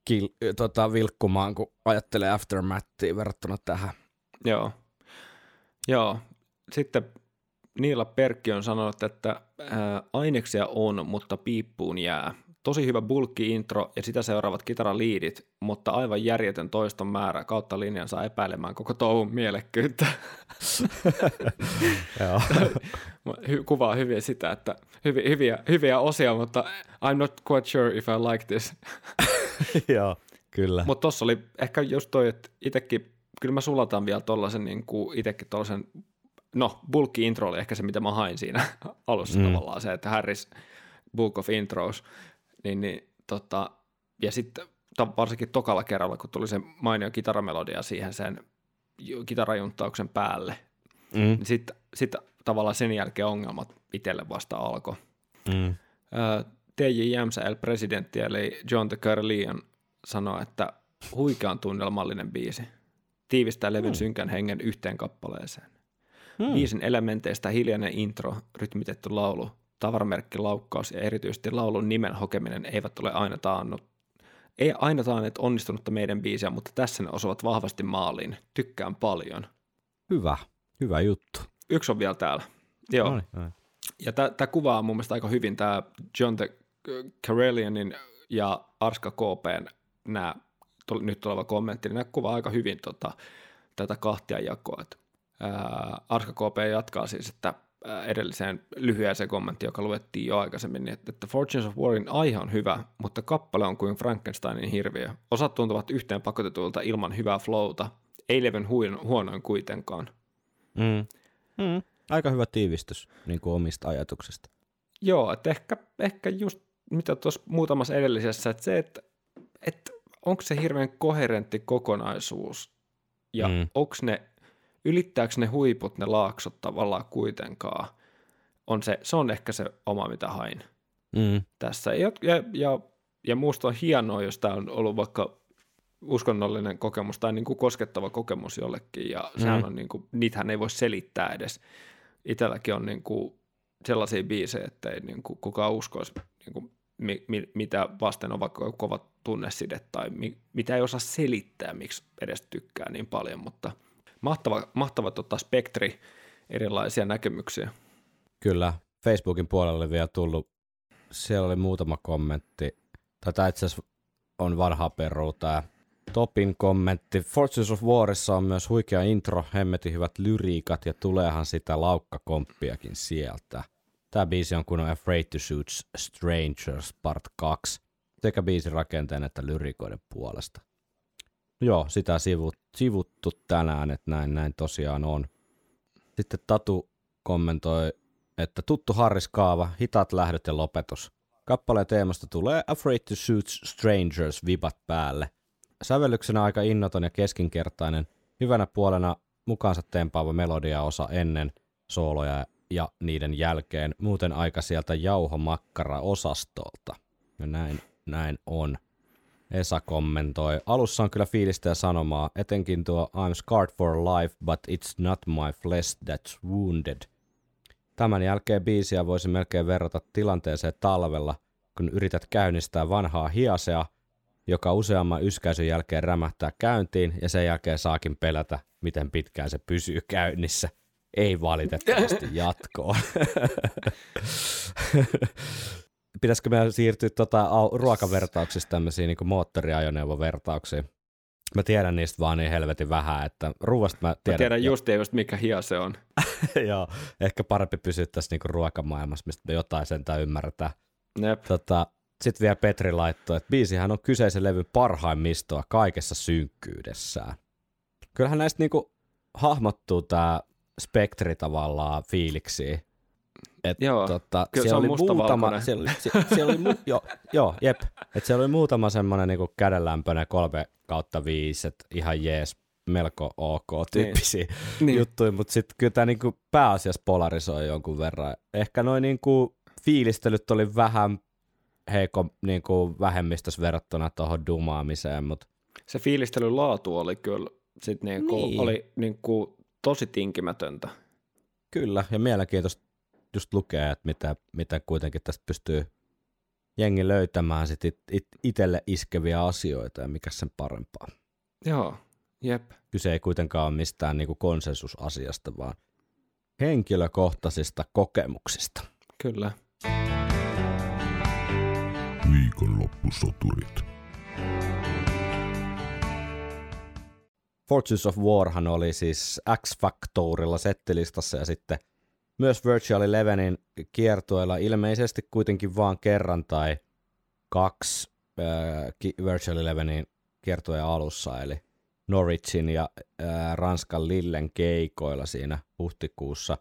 kil, tota, vilkkumaan, kun ajattelee Aftermathia verrattuna tähän. Joo. Joo. Sitten Niila Perkki on sanonut, että ää, aineksia on, mutta piippuun jää. Tosi hyvä bulkki intro ja sitä seuraavat kitaraliidit, mutta aivan järjetön toiston määrä kautta linjan saa epäilemään koko touhun mielekkyyttä. <laughs> Kuvaa hyvin sitä, että hyviä, hyviä, hyviä osia, mutta I'm not quite sure if I like this. <laughs> Joo, kyllä. Mutta tossa oli ehkä just toi, että itekin, kyllä mä sulatan vielä tollasen niin kuin itekin tollasen, no bulkki intro oli ehkä se, mitä mä hain siinä <laughs> alussa Mm. mm. tavallaan, se, että Harris Book of Intros, niin, niin tota, ja sitten varsinkin tokalla kerralla, kun tuli se mainio kitaramelodia siihen sen ju- kitarajunttauksen päälle, Mm, niin sitten sit tavallaan sen jälkeen ongelmat itselle vasta alkoi. mm. TJ Jämsä El Presidentti eli John the Carleon sanoi, että huikean tunnelmallinen biisi. Tiivistää levyn synkän hengen yhteen kappaleeseen. Mm. Biisin elementeistä hiljainen intro, rytmitetty laulu, tavaramerkki laukkaus ja erityisesti laulun nimen hokeminen eivät ole aina taannut. Ei aina taanneet onnistunutta meidän biisiä, mutta tässä ne osuvat vahvasti maaliin. Tykkään paljon. Hyvä, hyvä juttu. Yksi on vielä täällä. Joo. Noniin, noniin. Ja tämä kuvaa mun mielestä aika hyvin tämä John the Carelianin ja Arska KPn nämä nyt tuleva kommentti, niin nämä kuvaa aika hyvin tota, tätä kahtia jakoa. Et, ää, Arska KP jatkaa siis, että edelliseen lyhyeseen kommenttiin, joka luettiin jo aikaisemmin, niin että, että Fortunes of Warin aihe on hyvä, mutta kappale on kuin Frankensteinin hirviö. Osat tuntuvat yhteen pakotetuilta ilman hyvää flowta. Ei levyn huono, huonoin kuitenkaan. Mm. Mm. Aika hyvä tiivistys niin kuin omista ajatuksista. Joo, että ehkä, ehkä just mitä tuossa muutamassa edellisessä, että se, että, että onko se hirveän koherentti kokonaisuus ja mm. onko ne, ylittääkö ne huiput, ne laaksot tavallaan kuitenkaan, on se, se on ehkä se oma, mitä hain Mm. tässä. Ja, ja, ja, ja musta on hienoa, jos tämä on ollut vaikka uskonnollinen kokemus tai niin kuin koskettava kokemus jollekin, ja mm. sehän on niin kuin, niitähän ei voi selittää edes. Itselläkin on niin kuin sellaisia biisejä, että ei niin kuin kukaan uskoisi, niin kuin, mi, mi, mitä vasten on vaikka kova tunneside tai mi, mitä ei osaa selittää, miksi edes tykkää niin paljon, mutta mahtava, mahtava tota, spektri erilaisia näkemyksiä. Kyllä, Facebookin puolelle vielä tullut, siellä oli muutama kommentti, tämä itse asiassa on vanha peru, tämä Topin kommentti. Fortunes of Warissa on myös huikea intro, hemmetin hyvät lyriikat ja tuleehan sitä laukkakomppiakin sieltä. Tämä biisi on kun on Afraid to Shoot Strangers Part 2 sekä biisin rakenteen että lyrikoiden puolesta. Joo, sitä sivut, sivuttu tänään, että näin, näin tosiaan on. Sitten Tatu kommentoi, että tuttu Harris-kaava, hitaat lähdöt ja lopetus. Kappaleen teemasta tulee Afraid to Shoot Strangers vibat päälle. Sävellyksenä aika innoton ja keskinkertainen, hyvänä puolena mukaansa tempaava melodiaosa ennen sooloja ja niiden jälkeen, muuten aika sieltä jauhomakkara-osastolta. Ja näin, näin on. Esa kommentoi. Alussa on kyllä fiilistä ja sanomaa, etenkin tuo I'm scarred for life, but it's not my flesh that's wounded. Tämän jälkeen biisiä voisi melkein verrata tilanteeseen talvella, kun yrität käynnistää vanhaa hiasea, joka useamman yskäisyn jälkeen rämähtää käyntiin ja sen jälkeen saakin pelätä, miten pitkään se pysyy käynnissä. Ei valitettavasti jatkoon. <laughs> <laughs> Pitäisikö meidän siirtyä tota, au- ruokavertauksista tämmöisiin niin moottoriajoneuvovertauksiin? Mä tiedän niistä vaan niin helvetin vähän, että ruuasta mä Mä tiedän. tiedän jo- just ja just mikä hia se on. <laughs> Joo, ehkä parempi pysyä tässä niinku ruokamaailmassa, mistä me jotain sentään ymmärretään. Jep. Tota, Sitten vielä Petri laittoi, että biisihän on kyseisen levyn parhaimmistoa kaikessa synkkyydessään. Kyllähän näistä niinku hahmottuu tämä spektri tavallaan fiiliksi. Et Joo, tota, kyllä se siellä on oli muutama, siellä, oli- sie, siellä oli, mu, <laughs> joo, joo, jep. Et siellä oli muutama semmoinen niinku kädenlämpöinen kolme kautta viisi, että ihan jees, melko ok tyyppisiä Niin. <laughs> niin. juttuja, mutta sitten kyllä tämä niinku pääasiassa polarisoi jonkun verran. Ehkä noin niinku fiilistelyt oli vähän heikko niinku vähemmistössä verrattuna tuohon dumaamiseen, mutta Se fiilistelyn laatu oli kyllä sit niinku, Niin. oli niinku tosi tinkimätöntä. kyllä, ja mielenkiintoista just lukea, että mitä, mitä kuitenkin tästä pystyy jengi löytämään sit it, it, itselle iskeviä asioita ja mikä sen parempaa. Joo, jep. Kyse ei kuitenkaan ole mistään niinku konsensusasiasta, vaan henkilökohtaisista kokemuksista. Kyllä. Viikonloppusoturit. Fortunes of Warhan oli siis X-Factorilla settilistassa ja sitten myös Virtual Elevenin kiertueella ilmeisesti kuitenkin vaan kerran tai kaksi äh, Virtual Elevenin kiertueen alussa, eli Norwichin ja äh, Ranskan Lillen keikoilla siinä huhtikuussa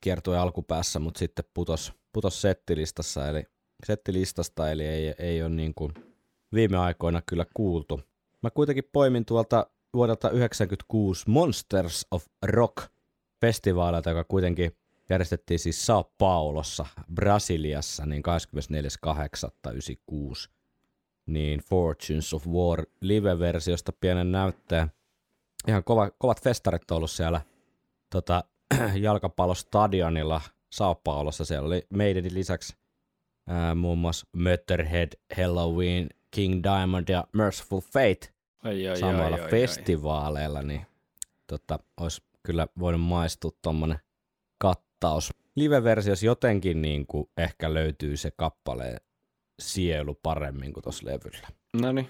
kiertueen alkupäässä, mutta sitten putos, putos settilistassa, eli settilistasta, eli ei, ei ole niin kuin viime aikoina kyllä kuultu. Mä kuitenkin poimin tuolta vuodelta 1996 Monsters of Rock festivaalilta, joka kuitenkin järjestettiin siis Sao Paulossa, Brasiliassa, niin 24.8.96 niin Fortunes of War live-versiosta pienen näytteen. Ihan kova, kovat festarit on ollut siellä tota, <clears throat> jalkapallostadionilla Sao Paulossa. Siellä oli meidän lisäksi ää, muun muassa Mötterhead, Halloween, King Diamond ja Merciful Fate Ai, ai, samoilla ai, ai, festivaaleilla, niin tota, olisi kyllä voinut maistua tuommoinen kattaus. Live-versiossa jotenkin niin kuin ehkä löytyy se kappaleen sielu paremmin kuin tuossa levyllä. No niin.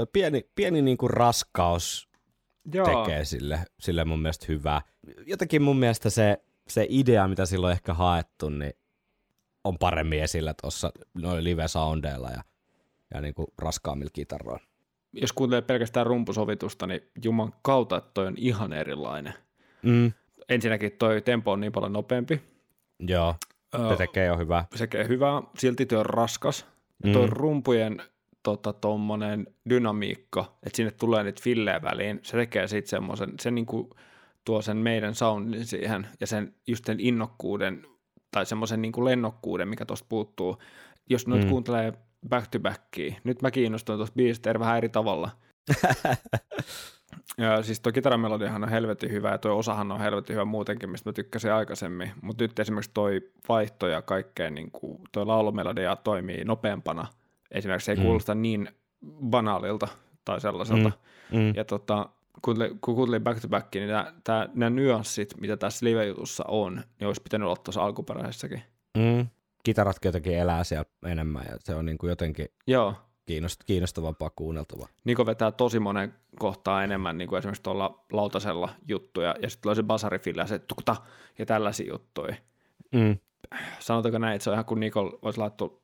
Tuo pieni, pieni niin kuin raskaus Joo. tekee sille, sille mun mielestä hyvää. Jotenkin mun mielestä se, se idea, mitä silloin ehkä haettu, niin on paremmin esillä tuossa noilla live-soundeilla ja, ja niin kuin raskaammilla kitaroilla. Jos kuuntelee pelkästään rumpusovitusta, niin juman kautta, että toi on ihan erilainen. Mm. ensinnäkin toi tempo on niin paljon nopeampi. Joo, se tekee jo hyvää. se tekee hyvää, silti työ on raskas. Mm. rumpujen tota, tommonen dynamiikka, että sinne tulee niitä fillejä väliin, se tekee siitä semmoisen, se niinku tuo sen meidän soundin siihen ja sen just sen innokkuuden tai semmoisen niinku lennokkuuden, mikä tuosta puuttuu. Jos nyt Mm. kuuntelee back to backia, nyt mä kiinnostuin tuosta biisistä vähän eri tavalla. <laughs> ja siis tuo kitaramelodiahan on helvetin hyvä ja tuo osahan on helvetin hyvä muutenkin, mistä mä tykkäsin aikaisemmin. Mutta nyt esimerkiksi toi vaihto ja kaikkeen, niin kuin toi laulumelodia toimii nopeampana. Esimerkiksi se ei Mm. kuulosta niin banaalilta tai sellaiselta. Mm. Ja tota, kun, kun kuuntelin back to back, niin nämä, tää, nämä nyanssit, mitä tässä live-jutussa on, niin olisi pitänyt olla tuossa alkuperäisessäkin. Mm. Kitaratkin jotenkin elää siellä enemmän ja se on niin kuin jotenkin Joo, kiinnost- kiinnostavampaa kuunneltavaa. Niko vetää tosi monen kohtaa enemmän niin kuin esimerkiksi tuolla lautasella juttuja, ja sitten tulee se basarifilla ja se tukta ja tällaisia juttuja. Mm. Sanotaanko näin, että se on ihan kuin Nikol olisi laittu,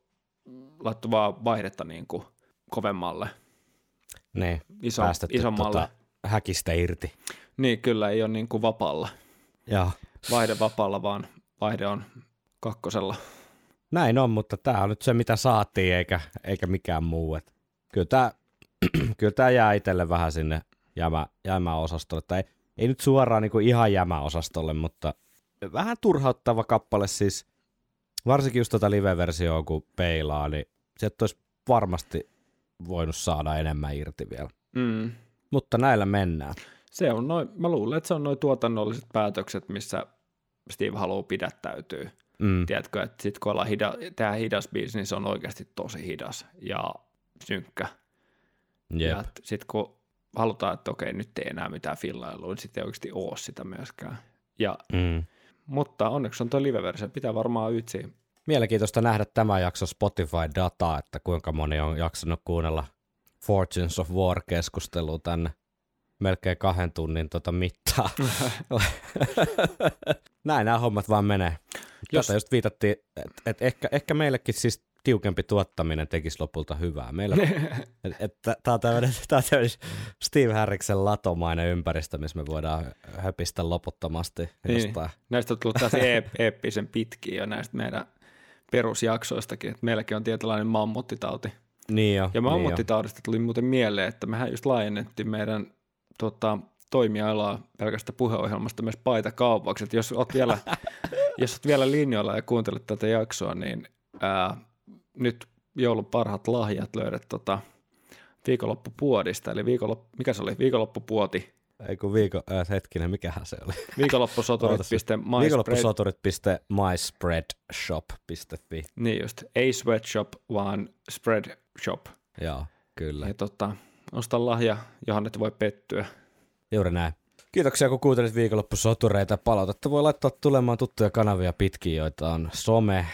laittu vaan vaihdetta niin kuin kovemmalle, Niin, iso, päästetty isommalle. tota, häkistä irti. Niin, kyllä ei ole niin kuin vapaalla, Joo. vaihde vapaalla, vaan vaihde on kakkosella. Näin on, mutta tämä on nyt se, mitä saatiin, eikä, eikä mikään muu. Et kyllä tämä <clears throat> kyllä tää jää itselle vähän sinne jämä, jämäosastolle. Tai ei, ei nyt suoraan niin kuin ihan jämäosastolle, mutta vähän turhauttava kappale siis. Varsinkin just tota live-versioa, kun peilaa, niin sieltä olisi varmasti voinut saada enemmän irti vielä. Mm. Mutta näillä mennään. Se on noin, mä luulen, että se on noin tuotannolliset päätökset, missä Steve haluaa pidättäytyä. Mm. Tiedätkö, että sitten kun ollaan hida, tämä hidas biisi, niin se on oikeasti tosi hidas ja synkkä. Jep. Ja sitten kun halutaan, että okei, nyt ei enää mitään fillailua, niin sitten ei oikeasti ole sitä myöskään. Ja, Mm. mutta onneksi on tuo live-versio, pitää varmaan ytsiä. Mielenkiintoista nähdä tämä jakso Spotify-dataa, että kuinka moni on jaksanut kuunnella Fortunes of War-keskustelua tänne melkein kahden tunnin tota mittaa. <laughs> <laughs> Näin nämä hommat vaan menee. Jos- Tätä just viitattiin, että et ehkä, ehkä meillekin siis tiukempi tuottaminen tekisi lopulta hyvää. Meillä, <laughs> tää on tämmöinen, <laughs> tää on tämmöinen Steve Harriksen latomainen ympäristö, missä me voidaan höpistä loputtomasti Niin. jostain. Näistä on tullut taas <laughs> eep- eeppisen pitkiä jo näistä meidän perusjaksoistakin, että meilläkin on tietynlainen mammuttitauti. Niin jo. Ja niin jo. mammuttitaudista tuli muuten mieleen, että mehän just laajennettiin meidän tota, toimialaa pelkästä puheohjelmasta myös paitakaupaksi. Että jos oot vielä, <laughs> jos oot vielä linjoilla ja kuuntelet tätä jaksoa, niin ää, nyt joulun parhaat lahjat löydät tota, viikonloppupuodista, eli viikonloppu, mikä se oli, viikonloppupuoti, Ei kun viikon, äh, hetkinen, mikähän se oli? <laughs> viikonloppusoturit.myspread, Viikonloppusoturit.myspreadshop.fi. niin just, ei sweatshop, vaan spread shop. Joo, kyllä. Ja tota, osta lahja, johon et voi pettyä. Juuri näin. Kiitoksia, kun kuuntelit viikonloppusotureita. Palautetta voi laittaa tulemaan tuttuja kanavia pitkin, joita on some, äh,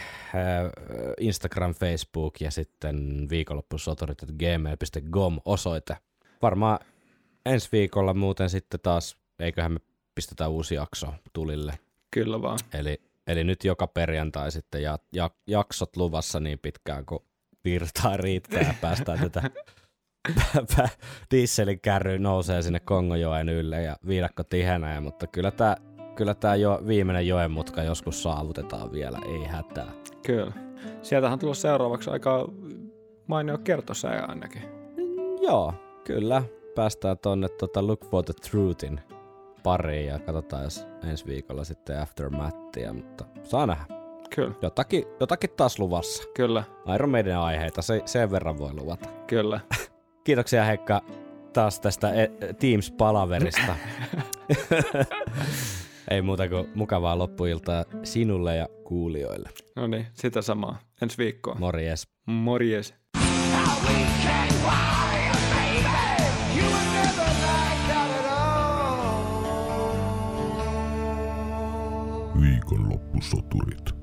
Instagram, Facebook ja sitten viikonloppusoturit.gmail.com osoite. Varmaan ensi viikolla muuten sitten taas, eiköhän me pistetä uusi jakso tulille. Kyllä vaan. Eli, eli nyt joka perjantai sitten ja, ja, jaksot luvassa niin pitkään, kun virtaa riittää ja päästään tätä <laughs> <laughs> dieselin kärry nousee sinne Kongojoen ylle ja viidakko tihenee, mutta kyllä tämä kyllä tää jo viimeinen joen mutka joskus saavutetaan vielä, ei hätää. Kyllä. Sieltähän on tullut seuraavaksi aika mainio kertosää ainakin. Joo, kyllä. Päästään tonne tota Look for the Truthin pariin ja katsotaan, jos ensi viikolla sitten Aftermathia, mutta saa nähdä. Kyllä, Jotakin, jotakin taas luvassa. kyllä, Iron Maiden aiheita, se, sen verran voi luvata. kyllä. <laughs> Kiitoksia Heikka taas tästä e- Teams-palaverista. <laughs> Ei muuta kuin mukavaa loppuiltaa sinulle ja kuulijoille. No niin, sitä samaa. Ensi viikkoa. Morjes. Morjes. Viikonloppusoturit.